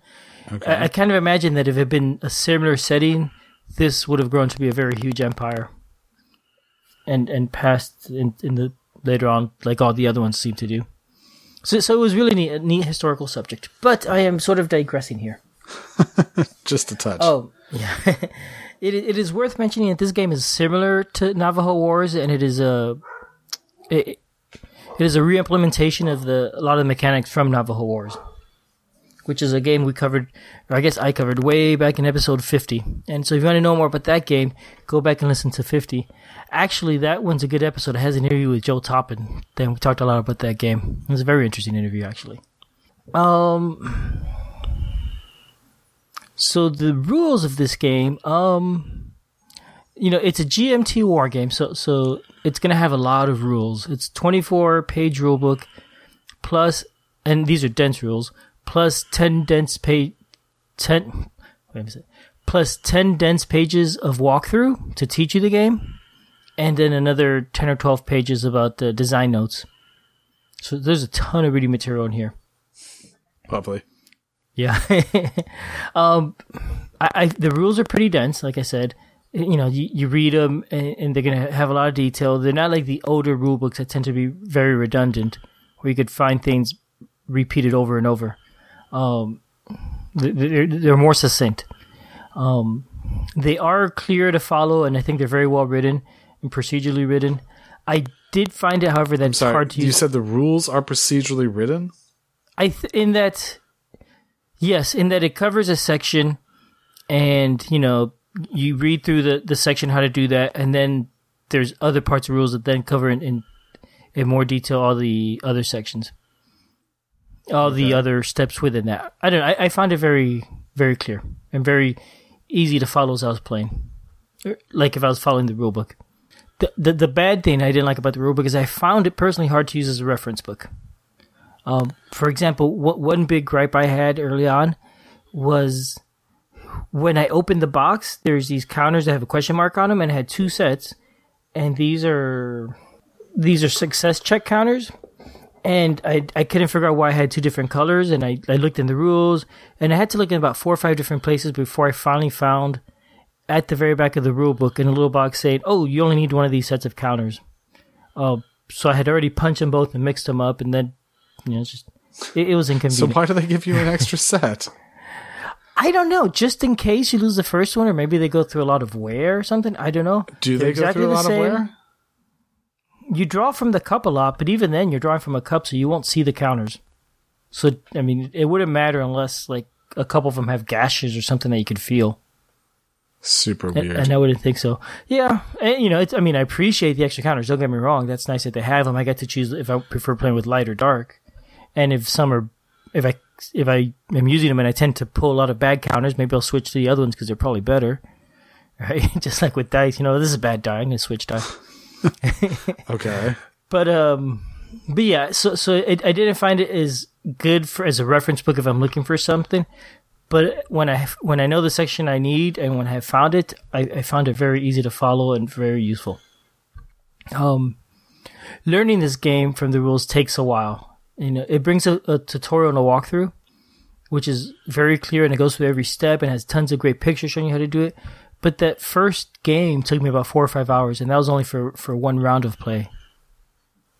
[SPEAKER 2] Okay.
[SPEAKER 1] I, I kind of imagine that if it had been a similar setting, this would have grown to be a very huge empire, and and passed in, in the later on like all the other ones seem to do. So so it was really neat, a neat historical subject. But I am sort of digressing here.
[SPEAKER 2] Just a touch.
[SPEAKER 1] Oh, yeah. it it is worth mentioning that this game is similar to Navajo Wars, and it is a it, it is a re-implementation of the a lot of the mechanics from Navajo Wars, which is a game we covered, or I guess I covered way back in episode 50. And so if you want to know more about that game, go back and listen to 50. Actually, that one's a good episode. It has an interview with Joe Toppin. Then we talked a lot about that game. It was a very interesting interview, actually. Um, so the rules of this game, um, you know, it's a GMT war game, so so it's gonna have a lot of rules. It's 24 page rule book plus, and these are dense rules plus 10 dense page 10 wait a minute, plus 10 dense pages of walkthrough to teach you the game, and then another 10 or 12 pages about the design notes. So there's a ton of reading material in here.
[SPEAKER 2] Lovely.
[SPEAKER 1] Yeah. um, I, I, the rules are pretty dense, like I said. You know, you, you read them and, and they're going to have a lot of detail. They're not like the older rule books that tend to be very redundant, where you could find things repeated over and over. Um, they're, they're more succinct. Um, they are clear to follow, and I think they're very well written and procedurally written. I did find it, however, that it's
[SPEAKER 2] Sorry,
[SPEAKER 1] hard to
[SPEAKER 2] you
[SPEAKER 1] use.
[SPEAKER 2] said the rules are procedurally written.
[SPEAKER 1] I th- in that yes, in that it covers a section, and you know you read through the the section how to do that, and then there's other parts of rules that then cover in in, in more detail all the other sections, all the other steps within that. I don't. know. I, I found it very very clear and very easy to follow as I was playing, like if I was following the rule book. The, the the bad thing I didn't like about the rule book is I found it personally hard to use as a reference book. Um, for example, what one big gripe I had early on was when I opened the box. There's these counters that have a question mark on them, and it had two sets, and these are these are success check counters. And I I couldn't figure out why I had two different colors, and I, I looked in the rules, and I had to look in about four or five different places before I finally found at the very back of the rule book in a little box saying, "Oh, you only need one of these sets of counters." Uh, so I had already punched them both and mixed them up, and then you know, it's just it, it was inconvenient.
[SPEAKER 2] So why do they give you an extra set?
[SPEAKER 1] I don't know, just in case you lose the first one, or maybe they go through a lot of wear or something. I don't know.
[SPEAKER 2] Do
[SPEAKER 1] They're
[SPEAKER 2] they go through a lot of wear?
[SPEAKER 1] You draw from the cup a lot, but even then, you're drawing from a cup, so you won't see the counters. So I mean, it wouldn't matter unless like a couple of them have gashes or something that you could feel.
[SPEAKER 2] Super
[SPEAKER 1] And,
[SPEAKER 2] weird.
[SPEAKER 1] and I wouldn't think so. Yeah, and, you know, it's, I mean, I appreciate the extra counters. Don't get me wrong. That's nice that they have them. I get to choose if I prefer playing with light or dark, and if some are, if I if I am using them and I tend to pull a lot of bad counters, maybe I'll switch to the other ones because they're probably better. Right, just like with dice, you know, this is a bad die. I'm gonna switch die.
[SPEAKER 2] Okay.
[SPEAKER 1] But um, but yeah, so so it, I didn't find it as good for as a reference book if I'm looking for something. But when I when I know the section I need and when I have found it, I, I found it very easy to follow and very useful. Um, learning this game from the rules takes a while. You know, it brings a, a tutorial and a walkthrough, which is very clear and it goes through every step and has tons of great pictures showing you how to do it. But that first game took me about four or five hours, and that was only for, for one round of play,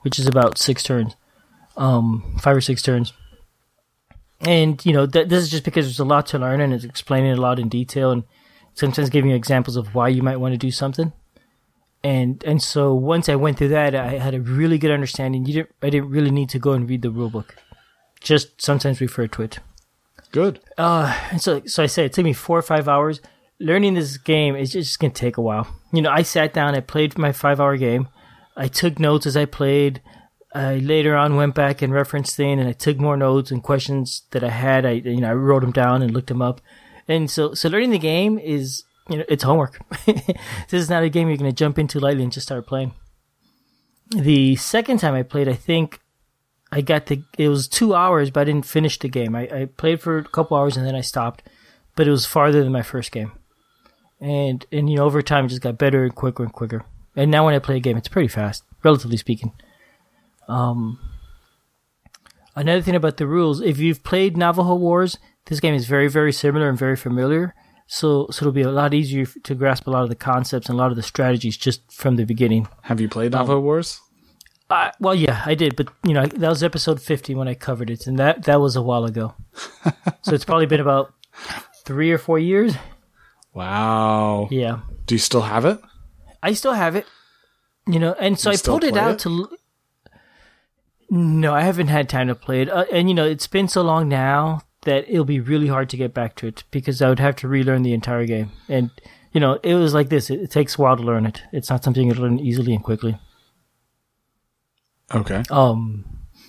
[SPEAKER 1] which is about six turns, um, five or six turns. And you know, that this is just because there's a lot to learn, and it's explaining a lot in detail, and sometimes giving you examples of why you might want to do something. And and so once I went through that, I had a really good understanding. You didn't, I didn't really need to go and read the rule book, just sometimes refer to it.
[SPEAKER 2] Good.
[SPEAKER 1] Uh, and so, so I said it took me four or five hours. Learning this game is just going to take a while. You know, I sat down, I played my five hour game. I took notes as I played. I later on went back and referenced things, and I took more notes and questions that I had. I, you know, I wrote them down and looked them up. And so, so learning the game is, you know, it's homework. this is not a game you're going to jump into lightly and just start playing. The second time I played, I think I got the it was two hours, but I didn't finish the game. I, I played for a couple hours and then I stopped, but it was farther than my first game. And and you know over time it just got better and quicker and quicker. And now when I play a game, it's pretty fast, relatively speaking. Um, another thing about the rules, if you've played Navajo Wars, this game is very very similar and very familiar. So so it'll be a lot easier to grasp a lot of the concepts and a lot of the strategies just from the beginning.
[SPEAKER 2] Have you played Navajo Wars?
[SPEAKER 1] Uh, well, yeah, I did, but you know that was episode fifty when I covered it, and that that was a while ago. so it's probably been about three or four years.
[SPEAKER 2] Wow.
[SPEAKER 1] Yeah,
[SPEAKER 2] Do you still have it?
[SPEAKER 1] I still have it. You know, and so
[SPEAKER 2] You
[SPEAKER 1] I pulled it out
[SPEAKER 2] it?
[SPEAKER 1] to. l- No, I haven't had time to play it, uh, and you know it's been so long now that it'll be really hard to get back to it because I would have to relearn the entire game. And you know, it was like this. It, it takes a while to learn it. It's not something you learn easily and quickly.
[SPEAKER 2] Okay.
[SPEAKER 1] Um,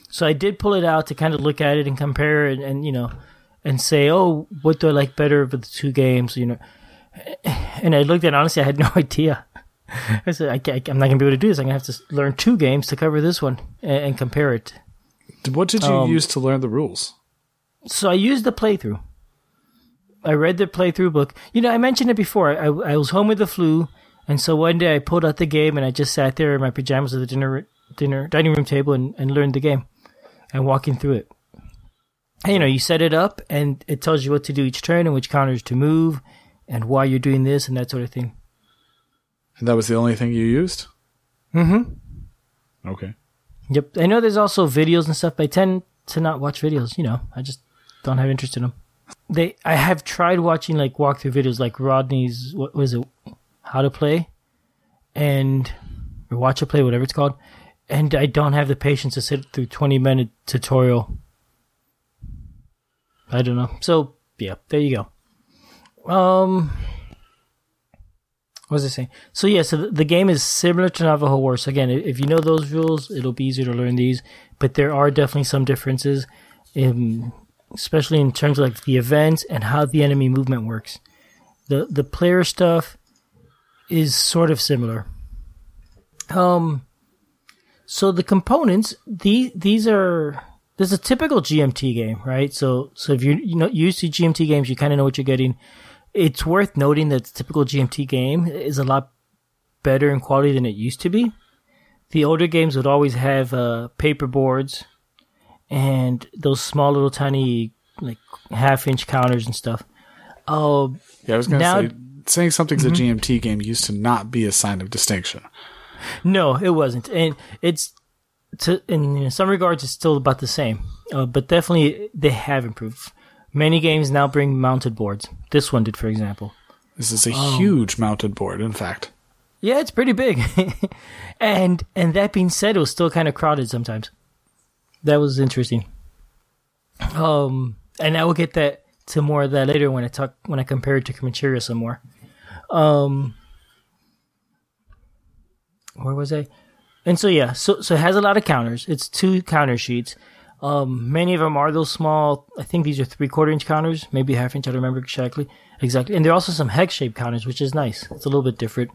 [SPEAKER 1] so I did pull it out to kind of look at it and compare it, and you know, and say, oh, what do I like better of the two games? You know, and I looked at it, honestly, I had no idea. I said, I can't, I'm not gonna be able to do this. I'm gonna have to learn two games to cover this one and, and compare it.
[SPEAKER 2] What did you
[SPEAKER 1] Um,
[SPEAKER 2] use to learn the rules?
[SPEAKER 1] So I used the playthrough. I read the playthrough book. You know, I mentioned it before. I, I was home with the flu, and so one day I pulled out the game and I just sat there in my pajamas at the dinner dinner dining room table and, and learned the game and walking through it. And, you know, you set it up and it tells you what to do each turn and which counters to move and why you're doing this and that sort of thing.
[SPEAKER 2] And that was the only thing you used?
[SPEAKER 1] Mm-hmm.
[SPEAKER 2] Okay.
[SPEAKER 1] Yep. I know there's also videos and stuff, but I tend to not watch videos. You know, I just don't have interest in them. They, I have tried watching like walkthrough videos, like Rodney's, what was it, How to Play, and or Watch a Play, whatever it's called, and I don't have the patience to sit through 20 minute tutorial. I don't know. So yeah, there you go. Um, what was I saying? So yeah, so the, game is similar to Navajo Wars. Again, if you know those rules, it'll be easier to learn these. But there are definitely some differences, in, especially in terms of like the events and how the enemy movement works. The the player stuff is sort of similar. Um, so the components, these these are there's a typical GMT game, right? So so if you're you know used to GMT games, you kind of know what you're getting. It's worth noting that the typical GMT game is a lot better in quality than it used to be. The older games would always have uh, paper boards and those small little tiny like half inch counters and stuff. Oh,
[SPEAKER 2] Yeah, I was going
[SPEAKER 1] Now-
[SPEAKER 2] say, saying something's a GMT game used to not be a sign of distinction.
[SPEAKER 1] No, it wasn't, and it's to in some regards it's still about the same, uh, but definitely they have improved. Many games now bring mounted boards. This one did, for example.
[SPEAKER 2] This is a huge mounted board, in fact.
[SPEAKER 1] Yeah, it's pretty big, and and that being said, it was still kind of crowded sometimes. That was interesting. Um, and I will get that to more of that later when I talk when I compare it to Comancheria some more. Um, where was I? And so yeah, so so it has a lot of counters. It's two counter sheets. Um, many of them are those small. I think these are three quarter inch counters, maybe half inch. I don't remember exactly. Exactly, and there are also some hex shaped counters, which is nice. It's a little bit different.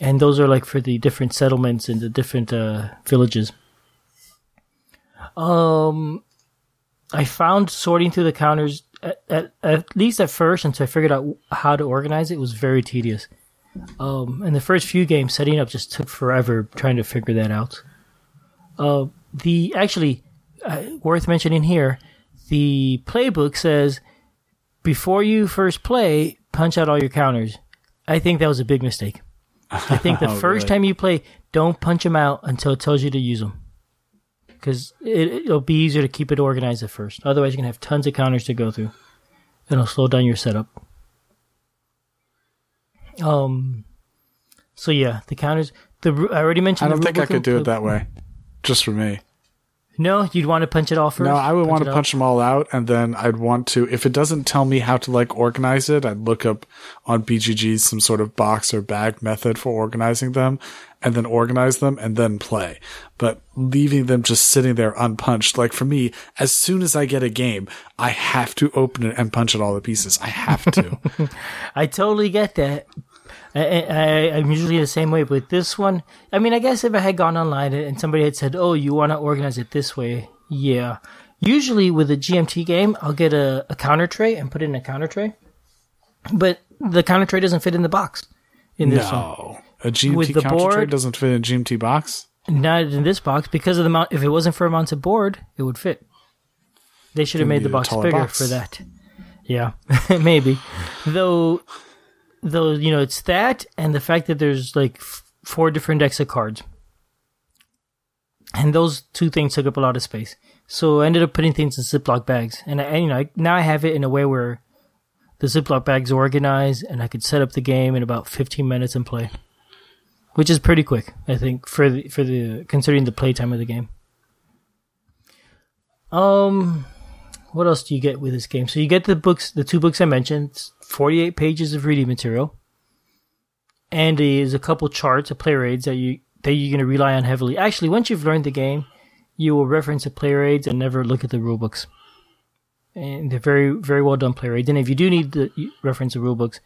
[SPEAKER 1] And those are like for the different settlements and the different uh, villages. Um, I found sorting through the counters at, at, at least at first until I figured out how to organize it was very tedious. Um, and the first few games setting up just took forever trying to figure that out. Uh, the actually uh, worth mentioning here, the playbook says before you first play, punch out all your counters. I think that was a big mistake. I think the
[SPEAKER 2] Oh,
[SPEAKER 1] first
[SPEAKER 2] really?
[SPEAKER 1] time you play, don't punch them out until it tells you to use them. Because it, it'll be easier to keep it organized at first. Otherwise, you're going to have tons of counters to go through. It'll slow down your setup. Um. So yeah, the counters. The I already mentioned.
[SPEAKER 2] I don't think I could do it that way. Just for me.
[SPEAKER 1] No, you'd want to punch it all first.
[SPEAKER 2] No, I would want to
[SPEAKER 1] out?
[SPEAKER 2] punch them all out, and then I'd want to. If it doesn't tell me how to like organize it, I'd look up on BGG some sort of box or bag method for organizing them, and then organize them and then play. But leaving them just sitting there unpunched, like for me, as soon as I get a game, I have to open it and punch it all to pieces. I have to.
[SPEAKER 1] I totally get that. I, I, I'm usually the same way, but this one, I mean, I guess if I had gone online and somebody had said, "Oh, you want to organize it this way," yeah. Usually with a GMT game, I'll get a, a counter tray and put it in a counter tray, but the counter tray doesn't fit in the box in this one.
[SPEAKER 2] no, a GMT
[SPEAKER 1] With the
[SPEAKER 2] counter tray doesn't fit in a GMT box.
[SPEAKER 1] Not in this box because of the mount. If it wasn't for a mounted board, it would fit. They should have made the box bigger
[SPEAKER 2] box.
[SPEAKER 1] for that. Yeah, maybe. Though, though you know, it's that and the fact that there's like f- four different decks of cards, and those two things took up a lot of space. So I ended up putting things in Ziploc bags, and, I, you know, I, now I have it in a way where the Ziploc bag's organized, and I could set up the game in about 15 minutes and play which is pretty quick, I think, for the for the considering the playtime of the game. Um, what else do you get with this game? So you get the books, the two books I mentioned, 48 pages of reading material, and there's a couple charts of player aids that you that you're going to rely on heavily. Actually, once you've learned the game, you will reference the player aids and never look at the rule books. And they're very very well done player aids. And if you do need to reference the rule books,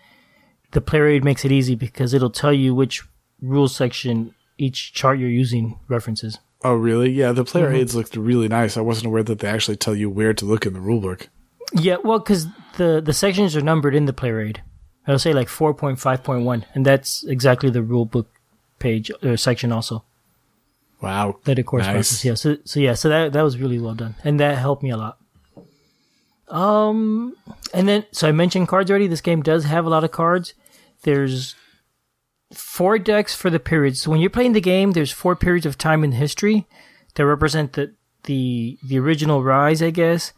[SPEAKER 1] the player aid makes it easy because it'll tell you which rule section each chart you're using references.
[SPEAKER 2] Oh, really? Yeah, the player mm-hmm. aids looked really nice. I wasn't aware that they actually tell you where to look in the rulebook.
[SPEAKER 1] Yeah, well, because the the sections are numbered in the player aid. I'll say like four point five point one, and that's exactly the rulebook page or section also.
[SPEAKER 2] Wow,
[SPEAKER 1] that it corresponds. Nice. Yeah, so so yeah, so that that was really well done, and that helped me a lot. Um, and then so I mentioned cards already. This game does have a lot of cards. There's four decks for the periods. So when you're playing the game, there's four periods of time in history that represent the the the original rise, I guess,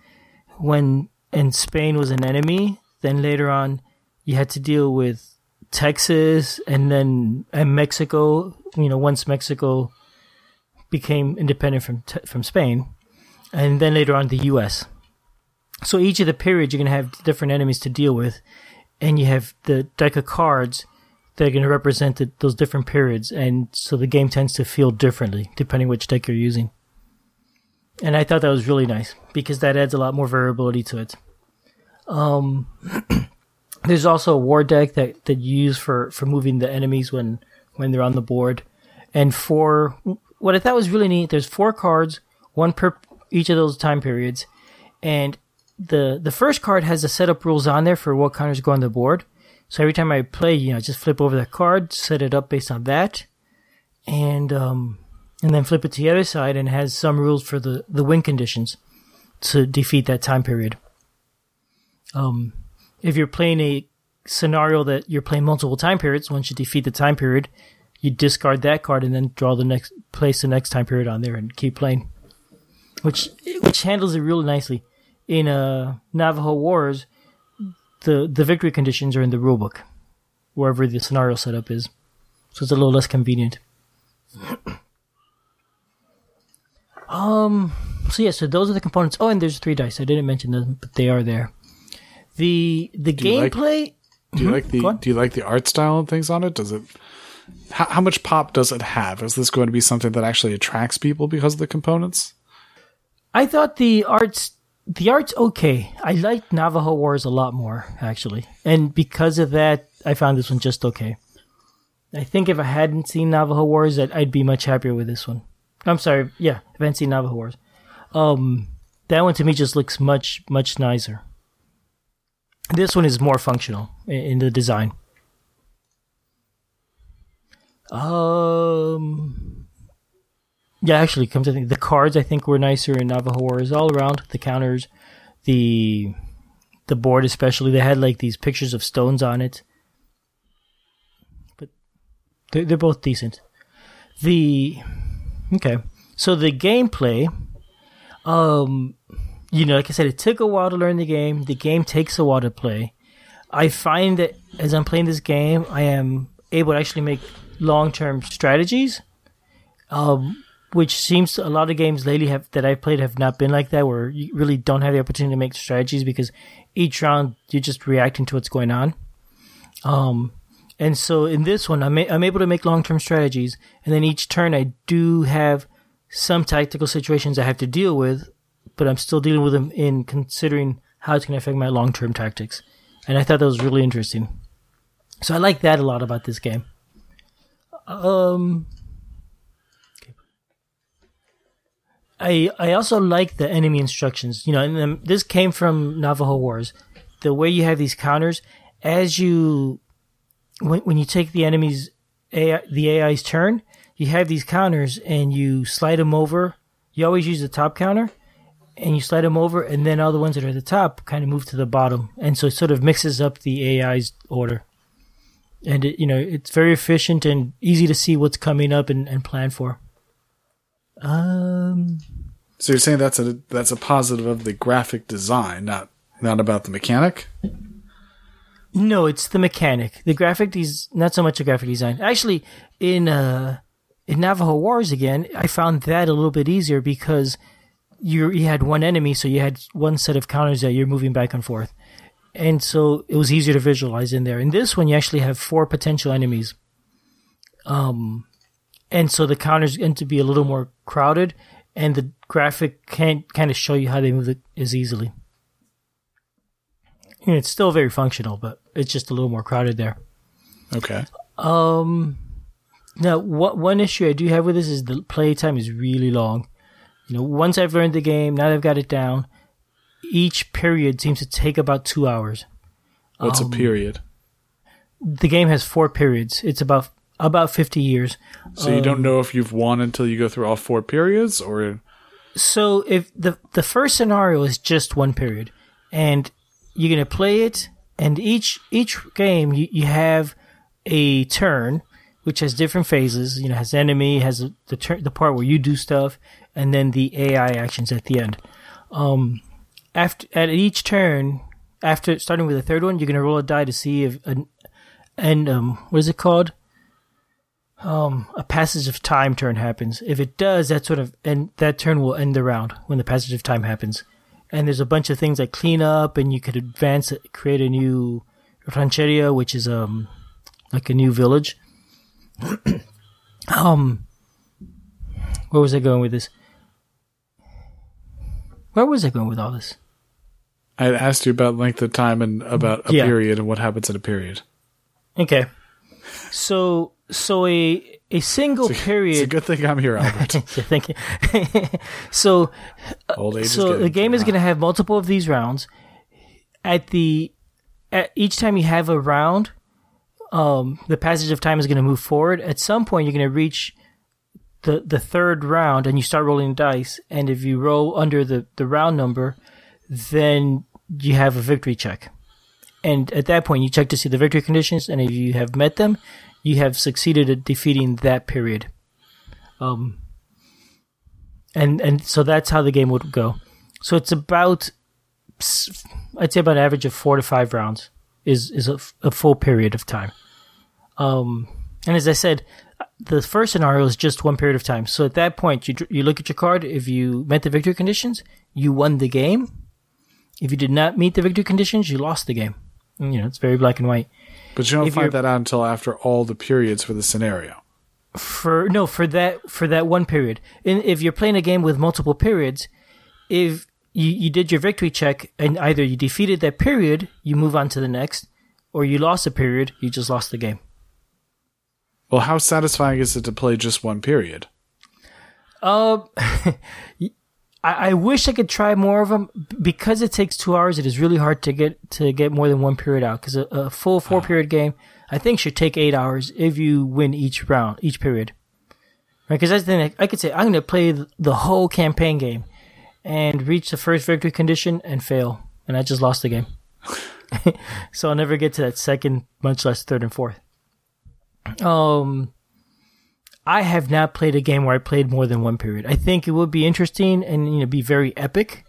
[SPEAKER 1] when and Spain was an enemy. Then later on, you had to deal with Texas and then and Mexico. You know, once Mexico became independent from from Spain, and then later on the U.S. So each of the periods you're gonna have different enemies to deal with, and you have the deck of cards that are going to represent the, those different periods, and so the game tends to feel differently depending which deck you're using. And I thought that was really nice because that adds a lot more variability to it. Um, there's also a war deck that, that you use for, for moving the enemies when when they're on the board, and for what I thought was really neat, there's four cards, one per each of those time periods, and the the first card has the setup rules on there for what counters go on the board. So every time I play, you know, just flip over that card, set it up based on that, and um, and then flip it to the other side, and has some rules for the the win conditions to defeat that time period. Um, if you're playing a scenario that you're playing multiple time periods, once you defeat the time period, you discard that card and then draw the next place the next time period on there and keep playing, which which handles it really nicely. In uh, Navajo Wars, the the victory conditions are in the rulebook, wherever the scenario setup is. So it's a little less convenient. um. So yeah. So those are the components. Oh, and there's three dice. I didn't mention them, but they are there. The the do gameplay.
[SPEAKER 2] Like, do you mm-hmm, like the Do you like the art style and things on it? Does it? How, how much pop does it have? Is this going to be something that actually attracts people because of the components?
[SPEAKER 1] I thought the arts the art's okay. I liked Navajo Wars a lot more, actually. And because of that, I found this one just okay. I think if I hadn't seen Navajo Wars, I'd, I'd be much happier with this one. I'm sorry, yeah, if I hadn't seen Navajo Wars. Um, that one to me just looks much, much nicer. This one is more functional in, in the design. Um, yeah, actually, comes to think, the cards I think were nicer in Navajo Wars all around. The counters, the the board especially, they had like these pictures of stones on it. But they're, they're both decent. The okay, so the gameplay, um, you know, like I said, it took a while to learn the game. The game takes a while to play. I find that as I'm playing this game, I am able to actually make long term strategies. Um, which seems a lot of games lately have that I've played have not been like that, where you really don't have the opportunity to make strategies because each round you're just reacting to what's going on. Um, and so in this one, I'm, a- I'm able to make long term strategies, and then each turn I do have some tactical situations I have to deal with, but I'm still dealing with them in considering how it's going to affect my long term tactics. And I thought that was really interesting. So I like that a lot about this game. Um, I I also like the enemy instructions. You know, and this came from Navajo Wars. The way you have these counters, as you when when you take the enemy's AI, the AI's turn, you have these counters and you slide them over. You always use the top counter, and you slide them over, and then all the ones that are at the top kind of move to the bottom, and so it sort of mixes up the AI's order. And it, you know, it's very efficient and easy to see what's coming up and, and plan for. Um.
[SPEAKER 2] So you're saying that's a that's a positive of the graphic design, not not about the mechanic.
[SPEAKER 1] No, it's the mechanic. The graphic is not so much a graphic design. Actually, in uh in Navajo Wars again, I found that a little bit easier because you you had one enemy, so you had one set of counters that you're moving back and forth, and so it was easier to visualize in there. In this one, you actually have four potential enemies, um, and so the counters end to be a little more crowded, and the graphic can't kind of show you how they move it as easily. Know, it's still very functional, but it's just a little more crowded there.
[SPEAKER 2] Okay.
[SPEAKER 1] Um, now, what one issue I do have with this is the playtime is really long. You know, once I've learned the game, now I've got it down. Each period seems to take about two hours.
[SPEAKER 2] What's
[SPEAKER 1] Um,
[SPEAKER 2] a period?
[SPEAKER 1] The game has four periods. It's about about fifty years.
[SPEAKER 2] So you
[SPEAKER 1] um,
[SPEAKER 2] don't know if you've won until you go through all four periods, or
[SPEAKER 1] So if the the first scenario is just one period, and you're gonna play it, and each each game you, you have a turn which has different phases. You know, has enemy, has the turn, the part where you do stuff, and then the AI actions at the end. Um, after at each turn, after starting with the third one, you're gonna roll a die to see if an and um what is it called? Um, a passage of time turn happens. If it does, that sort of and that turn will end the round when the passage of time happens. And there's a bunch of things like clean up, and you could advance create a new rancheria, which is um like a new village. um, where was I going with this? Where was I going with all this?
[SPEAKER 2] I had asked you about length of time and about a
[SPEAKER 1] Yeah.
[SPEAKER 2] period and what happens in a period.
[SPEAKER 1] Okay, so so a a single period.
[SPEAKER 2] It's a good thing I'm here, Albert.
[SPEAKER 1] Thank you. so
[SPEAKER 2] Old age
[SPEAKER 1] so the game is going to have multiple of these rounds. At the at each time you have a round, um, the passage of time is going to move forward. At some point, you're going to reach the the third round, and you start rolling dice. And if you roll under the the round number, then you have a victory check. And at that point, you check to see the victory conditions, and if you have met them, you have succeeded at defeating that period. Um, and and so that's how the game would go. So it's about, I'd say about an average of four to five rounds is is a, f- a full period of time. Um, and as I said, the first scenario is just one period of time. So at that point, you you look at your card. If you met the victory conditions, you won the game. If you did not meet the victory conditions, you lost the game. And, You know, it's very black and white.
[SPEAKER 2] but you don't
[SPEAKER 1] if
[SPEAKER 2] find that out until after all the periods for the scenario.
[SPEAKER 1] for no for that for that one period. And if you're playing a game with multiple periods, if you, you did your victory check and either you defeated that period, you move on to the next, or you lost a period, you just lost the game.
[SPEAKER 2] Well, how satisfying is it to play just one period?
[SPEAKER 1] Uh, I, I wish I could try more of them because it takes two hours. It is really hard to get to get more than one period out because a, a full four period game I think should take eight hours if you win each round, each period. Right? Because that's the thing. I could say I'm going to play the whole campaign game and reach the first victory condition and fail, and I just lost the game. so I'll never get to that second, much less third and fourth. Um, I have not played a game where I played more than one period. I think it would be interesting and you know be very epic,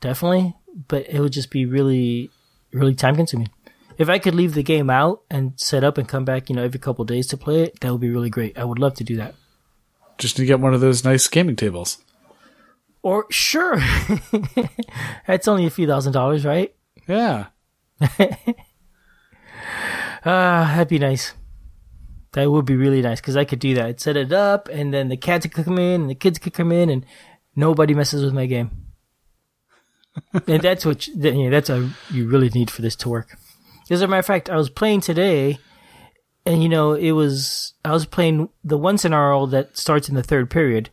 [SPEAKER 1] definitely, but it would just be really, really time consuming. If I could leave the game out and set up and come back, you know, every couple days to play it, that would be really great. I would love to do that.
[SPEAKER 2] Just to get one of those nice gaming tables.
[SPEAKER 1] Or sure, that's only a few thousand dollars, right?
[SPEAKER 2] Yeah.
[SPEAKER 1] Ah, that'd be nice. That would be really nice because I could do that. I'd set it up, and then the cats could come in, and the kids could come in, and nobody messes with my game. and that's what you, you know, that's what you really need for this to work. As a matter of fact, I was playing today, and you know, it was I was playing the one scenario that starts in the third period,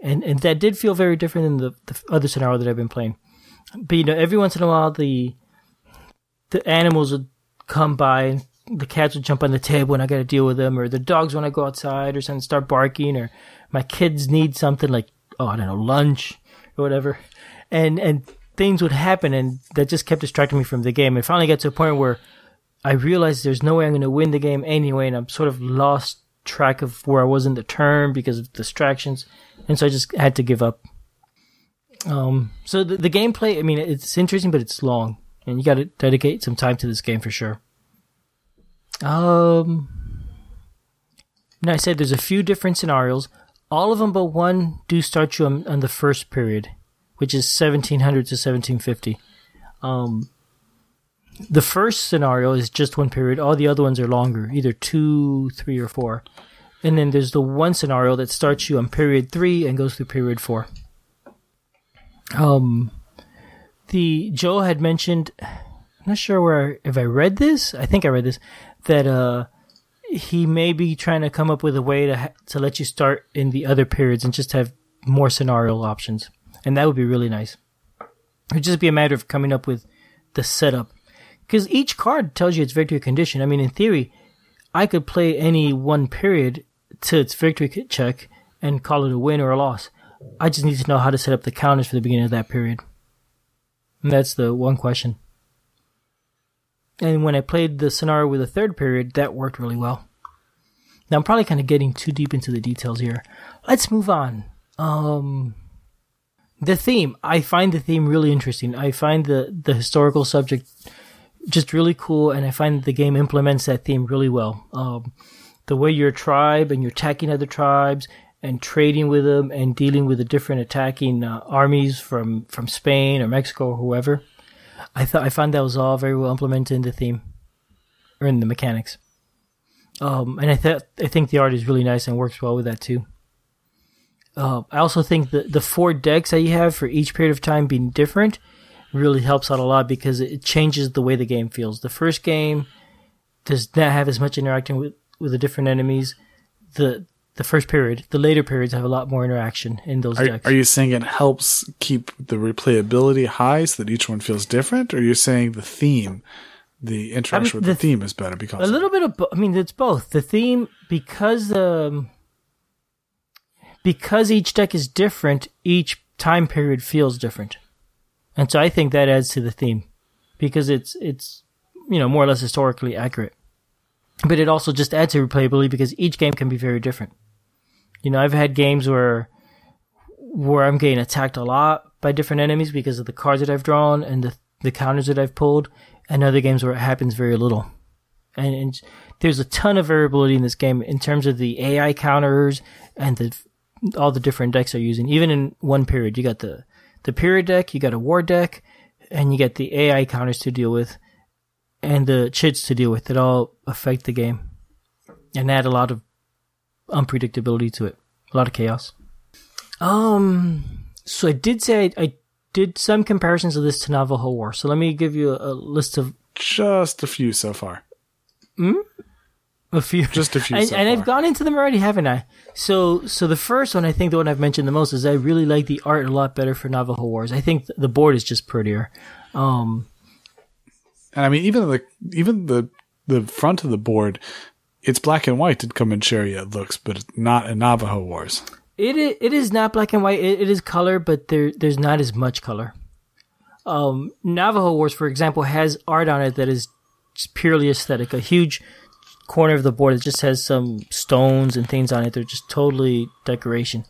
[SPEAKER 1] and and that did feel very different than the, the other scenario that I've been playing. But you know, every once in a while, the the animals would come by the cats would jump on the table and I got to deal with them, or the dogs when I go outside or something start barking, or my kids need something like oh I don't know lunch or whatever, and and things would happen and that just kept distracting me from the game. And finally got to a point where I realized there's no way I'm going to win the game anyway, and I'm sort of lost track of where I was in the turn because of distractions, and so I just had to give up. Um, so the, the gameplay, I mean, it's interesting, but it's long, and you got to dedicate some time to this game for sure. Um, now I said there's a few different scenarios. All of them but one do start you on, on the first period, which is 1700 to 1750. Um, the first scenario is just one period. All the other ones are longer, either two, three, or four. And then there's the one scenario that starts you on period three and goes through period four. Um, the Joe had mentioned, I'm not sure where if I read this. I think I read this that uh he may be trying to come up with a way to ha- to let you start in the other periods and just have more scenario options, and that would be really nice. It'd just be a matter of coming up with the setup, because each card tells you its victory condition. I mean, in theory, I could play any one period to its victory check and call it a win or a loss. I just need to know how to set up the counters for the beginning of that period. And that's the one question. And when I played the scenario with the third period, that worked really well. Now I'm probably kind of getting too deep into the details here. Let's move on. Um, the theme. I find the theme really interesting. I find the, the historical subject just really cool, and I find the game implements that theme really well. Um, the way you're a tribe and you're attacking other tribes and trading with them and dealing with the different attacking uh, armies from, from Spain or Mexico or whoever. I thought I found that was all very well implemented in the theme or in the mechanics. Um, and I thought I think the art is really nice and works well with that too. Uh, I also think that the four decks that you have for each period of time being different really helps out a lot because it changes the way the game feels. The first game does not have as much interacting with, with the different enemies. The the first period, the later periods have a lot more interaction in those
[SPEAKER 2] Are,
[SPEAKER 1] decks.
[SPEAKER 2] are you saying it helps keep the replayability high so that each one feels different? Or are you saying the theme, the interaction with
[SPEAKER 1] the
[SPEAKER 2] the theme is better because
[SPEAKER 1] a little bit of bo- i mean it's both the theme because um because each deck is different each time period feels different and so i think that adds to the theme because it's it's you know more or less historically accurate but it also just adds to replayability because each game can be very different. You know i've had games where where i'm getting attacked a lot by different enemies because of the cards that i've drawn and the the counters that i've pulled and other games where it happens very little. And, and there's a ton of variability in this game in terms of the AI counters and the all the different decks they're using. Even in one period, you got the the period deck, you got a war deck, and you got the AI counters to deal with, and the chits to deal with that all affect the game and add a lot of unpredictability to it, a lot of chaos. Um, so I did say I, I did some comparisons of this to Navajo War. So let me give you a, a list of
[SPEAKER 2] Just a few so far. Hmm?
[SPEAKER 1] a few.
[SPEAKER 2] Just a few
[SPEAKER 1] and,
[SPEAKER 2] so
[SPEAKER 1] and I've gone into them already, haven't I? So, so the first one, I think the one I've mentioned the most is I really like the art a lot better for Navajo Wars. I think th- the board is just prettier. Um,
[SPEAKER 2] And I mean, even the even the the front of the board, it's black and white to Comancheria it looks, but not in Navajo Wars.
[SPEAKER 1] It it is not black and white. It, it is color, but there there's not as much color. Um, Navajo Wars, for example, has art on it that is purely aesthetic. A huge corner of the board that just has some stones and things on it. They're just totally decoration.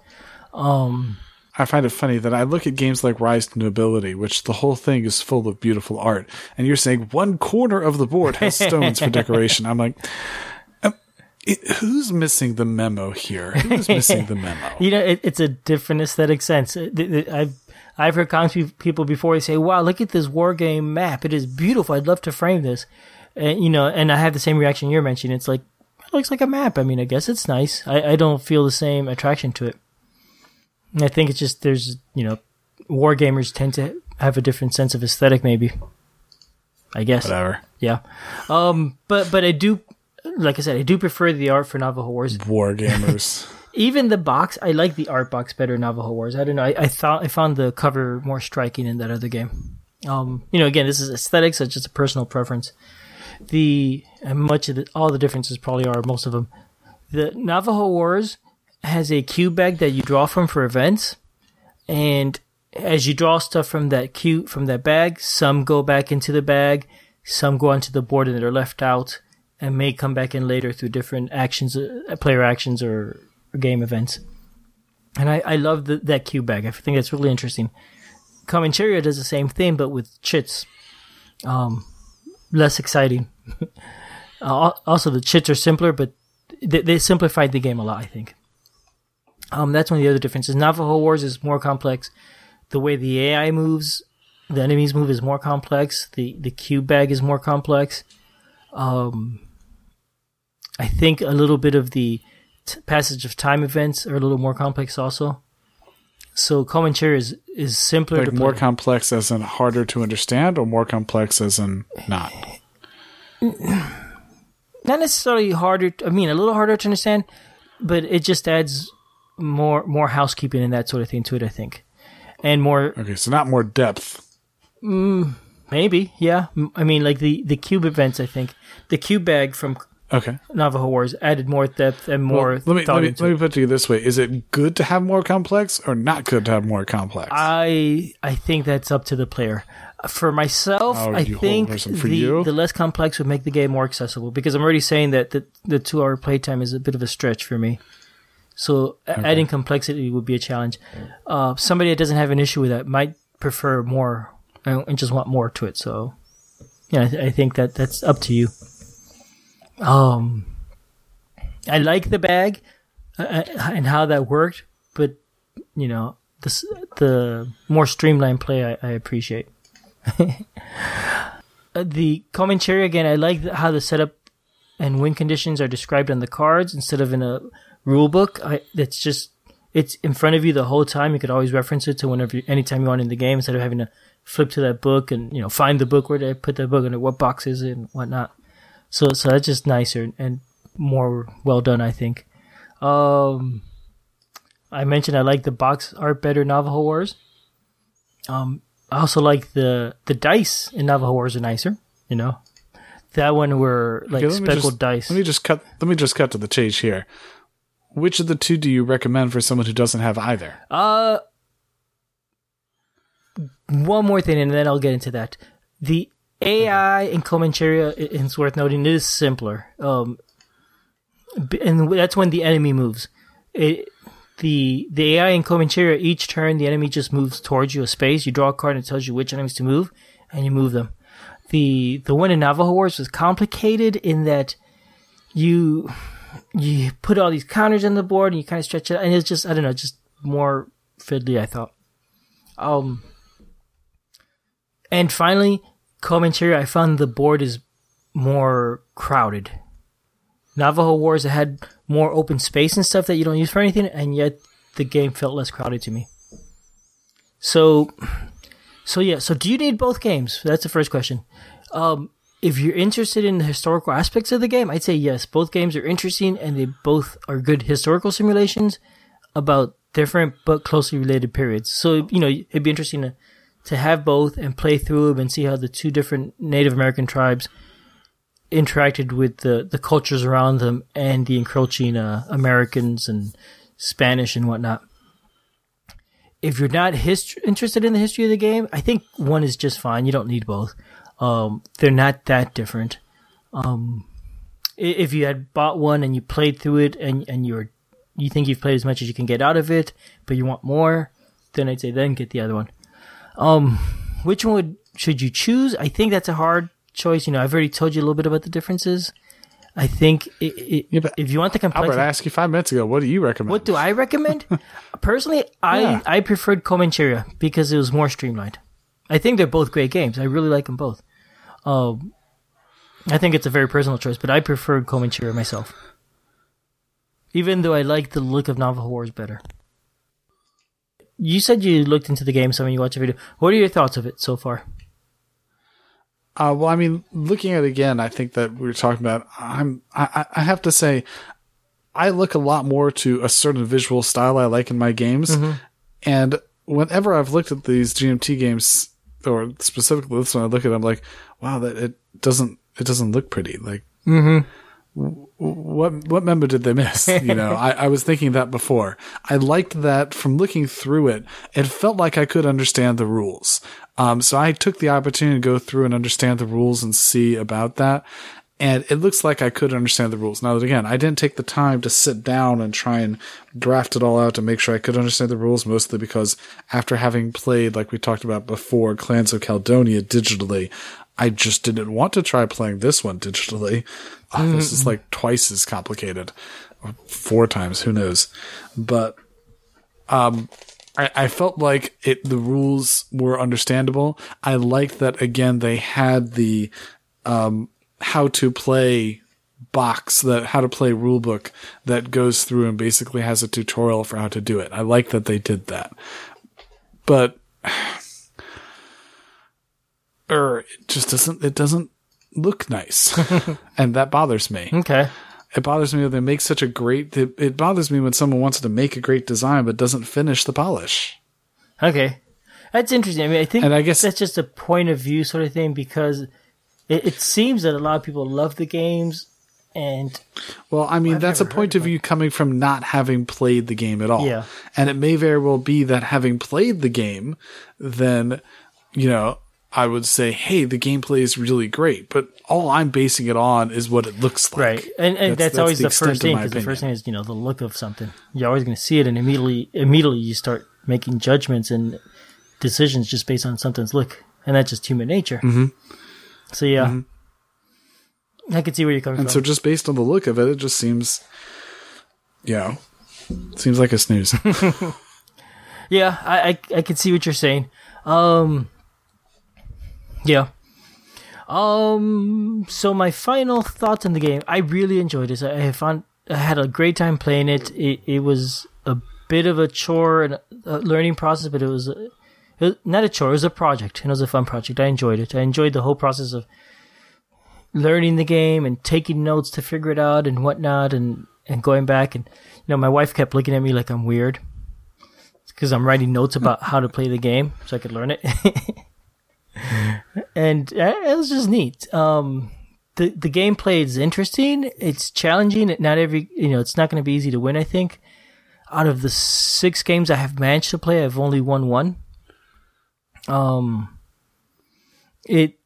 [SPEAKER 1] Um,
[SPEAKER 2] I find it funny that I look at games like Rise to Nobility, which the whole thing is full of beautiful art, and you're saying one corner of the board has stones for decoration. I'm like, um, it, who's missing the memo here? Who's missing the memo?
[SPEAKER 1] you know, it, it's a different aesthetic sense. I've I've heard comics people before say, "Wow, look at this war game map! It is beautiful. I'd love to frame this." And you know, and I have the same reaction you're mentioning. It's like it looks like a map. I mean, I guess it's nice. I, I don't feel the same attraction to it. I think it's just there's you know, war gamers tend to have a different sense of aesthetic, maybe. I guess.
[SPEAKER 2] Whatever.
[SPEAKER 1] Yeah. Um. But but I do, like I said, I do prefer the art for Navajo Wars
[SPEAKER 2] War gamers.
[SPEAKER 1] even the box, I like the art box better in Navajo Wars. I don't know. I, I thought I found the cover more striking in that other game. Um, you know, again, this is aesthetics. So it's just a personal preference. The and much of the, all the differences probably are most of them. The Navajo Wars has a cube bag that you draw from for events, and as you draw stuff from that cube from that bag, some go back into the bag, some go onto the board and they're left out, and may come back in later through different actions, uh, player actions or, or game events. And I, I love the, that cube bag. I think that's really interesting. Comancheria does the same thing, but with chits. Um, less exciting. uh, also, the chits are simpler, but they, they simplified the game a lot, I think. Um, that's one of the other differences. Navajo Wars is more complex, the way the AI moves, the enemies move is more complex. The the cube bag is more complex. Um, I think a little bit of the t- passage of time events are a little more complex also. So Comancheria is is simpler
[SPEAKER 2] Like
[SPEAKER 1] to
[SPEAKER 2] more
[SPEAKER 1] play.
[SPEAKER 2] complex as in harder to understand, or more complex as in not.
[SPEAKER 1] Not necessarily harder. I mean, a little harder to understand, but it just adds more more housekeeping and that sort of thing to it. I think, and more
[SPEAKER 2] Okay, so not more depth.
[SPEAKER 1] Mm, maybe yeah. I mean, like the the cube events. I think the cube bag from
[SPEAKER 2] Okay.
[SPEAKER 1] Navajo Wars added more depth and more
[SPEAKER 2] Well, let me let me, let me put it to you this way: Is it good to have more complex, or not good to have more complex?
[SPEAKER 1] I I think that's up to the player. For myself,
[SPEAKER 2] Oh,
[SPEAKER 1] I think the,
[SPEAKER 2] you?
[SPEAKER 1] the less complex would make the game more accessible because I'm already saying that the, the two hour playtime is a bit of a stretch for me. So a- adding complexity would be a challenge. Uh, somebody that doesn't have an issue with that might prefer more uh, and just want more to it. So yeah, I, th- I think that that's up to you. Um, I like the bag uh, uh, and how that worked, but you know the the more streamlined play I, I appreciate. Uh, the Comancheria again, I like how the setup and win conditions are described on the cards instead of in a rule book. I that's just it's in front of you the whole time. You could always reference it to whenever, you, anytime you want in the game, instead of having to flip to that book and you know find the book where they put that book and what box is it and whatnot. So so that's just nicer and more well done, I think. Um, I mentioned I like the box art better Navajo Wars. Um, I also like the the dice in Navajo Wars are nicer. You know, that one were like
[SPEAKER 2] Okay,
[SPEAKER 1] speckled
[SPEAKER 2] just-
[SPEAKER 1] dice.
[SPEAKER 2] Let me just cut. Let me just cut to the chase here. Which of the two do you recommend for someone who doesn't have either?
[SPEAKER 1] Uh, one more thing, and then I'll get into that. The AI in Comancheria, it's worth noting, it is simpler. Um, and that's when the enemy moves. It, the the AI in Comancheria, each turn the enemy just moves towards you a space. You draw a card and it tells you which enemies to move, and you move them. The the one in Navajo Wars was complicated in that you you put all these counters on the board and you kind of stretch it, out, and it's just I don't know, just more fiddly. I thought. Um, and finally, Comancheria. I found the board is more crowded. Navajo Wars had more open space and stuff that you don't use for anything, and yet the game felt less crowded to me. So, so yeah. So, do you need both games? That's the first question. Um, if you're interested in the historical aspects of the game, I'd say yes. Both games are interesting, and they both are good historical simulations about different but closely related periods. So, you know, it'd be interesting to to have both and play through them and see how the two different Native American tribes interacted with the, the cultures around them and the encroaching uh, Americans and Spanish and whatnot. If you're not hist- interested in the history of the game, I think one is just fine. You don't need both. Um, they're not that different. Um, if you had bought one and you played through it and, and you're, you think you've played as much as you can get out of it, but you want more, then I'd say then get the other one. Um, which one would, should you choose? I think that's a hard choice. You know, I've already told you a little bit about the differences. I think it, it,
[SPEAKER 2] Yeah,
[SPEAKER 1] if you want the complexity,
[SPEAKER 2] Albert, I asked you five minutes ago. What do you recommend?
[SPEAKER 1] what do I recommend? Personally, I
[SPEAKER 2] Yeah.
[SPEAKER 1] I preferred Comancheria because it was more streamlined. I think they're both great games. I really like them both. Um, I think it's a very personal choice, but I preferred Comancheria myself. Even though I like the look of Navajo Wars better. You said you looked into the game some and you watched a video. What are your thoughts of it so far?
[SPEAKER 2] Uh, well, I mean, looking at it again, I think that we were talking about. I'm. I, I have to say, I look a lot more to a certain visual style I like in my games, and whenever I've looked at these GMT games, or specifically this one, I look at, it, I'm like, wow, that it doesn't. It doesn't look pretty. Like, what what member did they miss? You know, I, I was thinking that before. I liked that from looking through it. It felt like I could understand the rules. Um, so I took the opportunity to go through and understand the rules and see about that. And it looks like I could understand the rules. Now, that again, I didn't take the time to sit down and try and draft it all out to make sure I could understand the rules, mostly because after having played, like we talked about before, Clans of Caledonia digitally, I just didn't want to try playing this one digitally. Oh, this is like twice as complicated, four times, who knows? But um, I, I felt like it. The rules were understandable. I liked that again. They had the um, how to play box that how to play rule book that goes through and basically has a tutorial for how to do it. I like that they did that. But or er, it just doesn't it doesn't look nice. and that bothers me.
[SPEAKER 1] Okay.
[SPEAKER 2] It bothers me when they make such a great it, it bothers me when someone wants to make a great design but doesn't finish the polish.
[SPEAKER 1] Okay. That's interesting. I mean, I think
[SPEAKER 2] And I guess-
[SPEAKER 1] that's just a point of view sort of thing because it, it seems that a lot of people love the games and
[SPEAKER 2] Well, I mean, that's a point of view coming from not having played the game at all.
[SPEAKER 1] Yeah.
[SPEAKER 2] And it may very well be that having played the game, then, you know, I would say, hey, the gameplay is really great, but all I'm basing it on is what it looks like.
[SPEAKER 1] right and, and that's, always the,
[SPEAKER 2] extent
[SPEAKER 1] first thing because the first thing is you know the look of something you're always going to see it and immediately immediately you start making judgments and decisions just based on something's look and that's just human nature mm-hmm. So yeah i can see where you're coming
[SPEAKER 2] And
[SPEAKER 1] from
[SPEAKER 2] so just based on the look of it, it just seems, you know, seems like a snooze.
[SPEAKER 1] Yeah, I, I I can see what you're saying. Um, yeah. Um. So my final thoughts on the game. I really enjoyed this. I, I found I had a great time playing it. It it was a bit of a chore and a learning process, but it was, it was not a chore. It was a project, and it was a fun project. I enjoyed it. I enjoyed the whole process of learning the game and taking notes to figure it out and whatnot, and and going back and you know my wife kept looking at me like I'm weird because I'm writing notes about how to play the game so I could learn it. and uh, it was just neat. Um, the the gameplay is interesting. It's challenging. Not every you know, it's not going to be easy to win. I think. Out of the six games I have managed to play, I've only won one. Um, it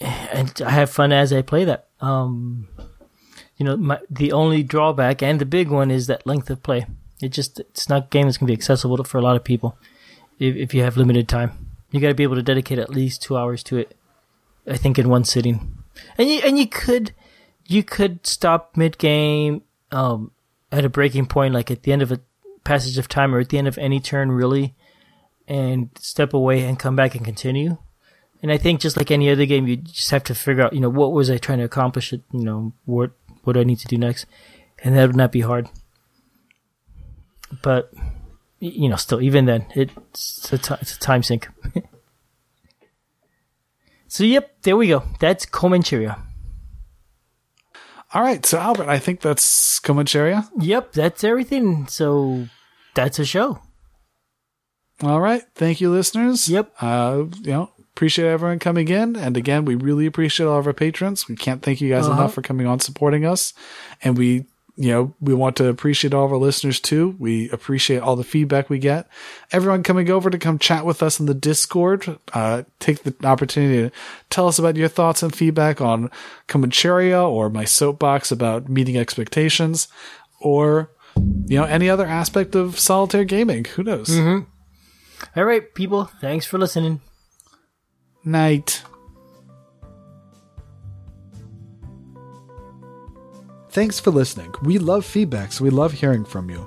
[SPEAKER 1] and I have fun as I play that. Um, you know, my, the only drawback and the big one is that length of play. It just it's not a game that's gonna be accessible to, for a lot of people if, if you have limited time. You got to be able to dedicate at least two hours to it. I think in one sitting, and you and you could you could stop mid game um, at a breaking point, like at the end of a passage of time or at the end of any turn, really, and step away and come back and continue. And I think just like any other game, you just have to figure out, you know, what was I trying to accomplish? It, you know, what what do I need to do next? And that would not be hard. But you know, still, even then, it's a, t- it's a time sink. so, yep, there we go. That's Comancheria.
[SPEAKER 2] All right. So, Albert, I think that's Comancheria.
[SPEAKER 1] Yep, that's everything. So, that's a show.
[SPEAKER 2] All right. Thank you, listeners.
[SPEAKER 1] Yep.
[SPEAKER 2] Uh, you know, appreciate everyone coming in. And again, we really appreciate all of our patrons. We can't thank you guys
[SPEAKER 1] Uh-huh.
[SPEAKER 2] enough for coming on, supporting us. And we, you know, we want to appreciate all of our listeners too. We appreciate all the feedback we get. Everyone coming over to come chat with us in the Discord. Uh, take the opportunity to tell us about your thoughts and feedback on Comancheria or my soapbox about meeting expectations or, you know, any other aspect of solitaire gaming. Who knows?
[SPEAKER 1] All right, people, thanks for listening.
[SPEAKER 2] Night. Thanks for listening. We love feedback, so we love hearing from you.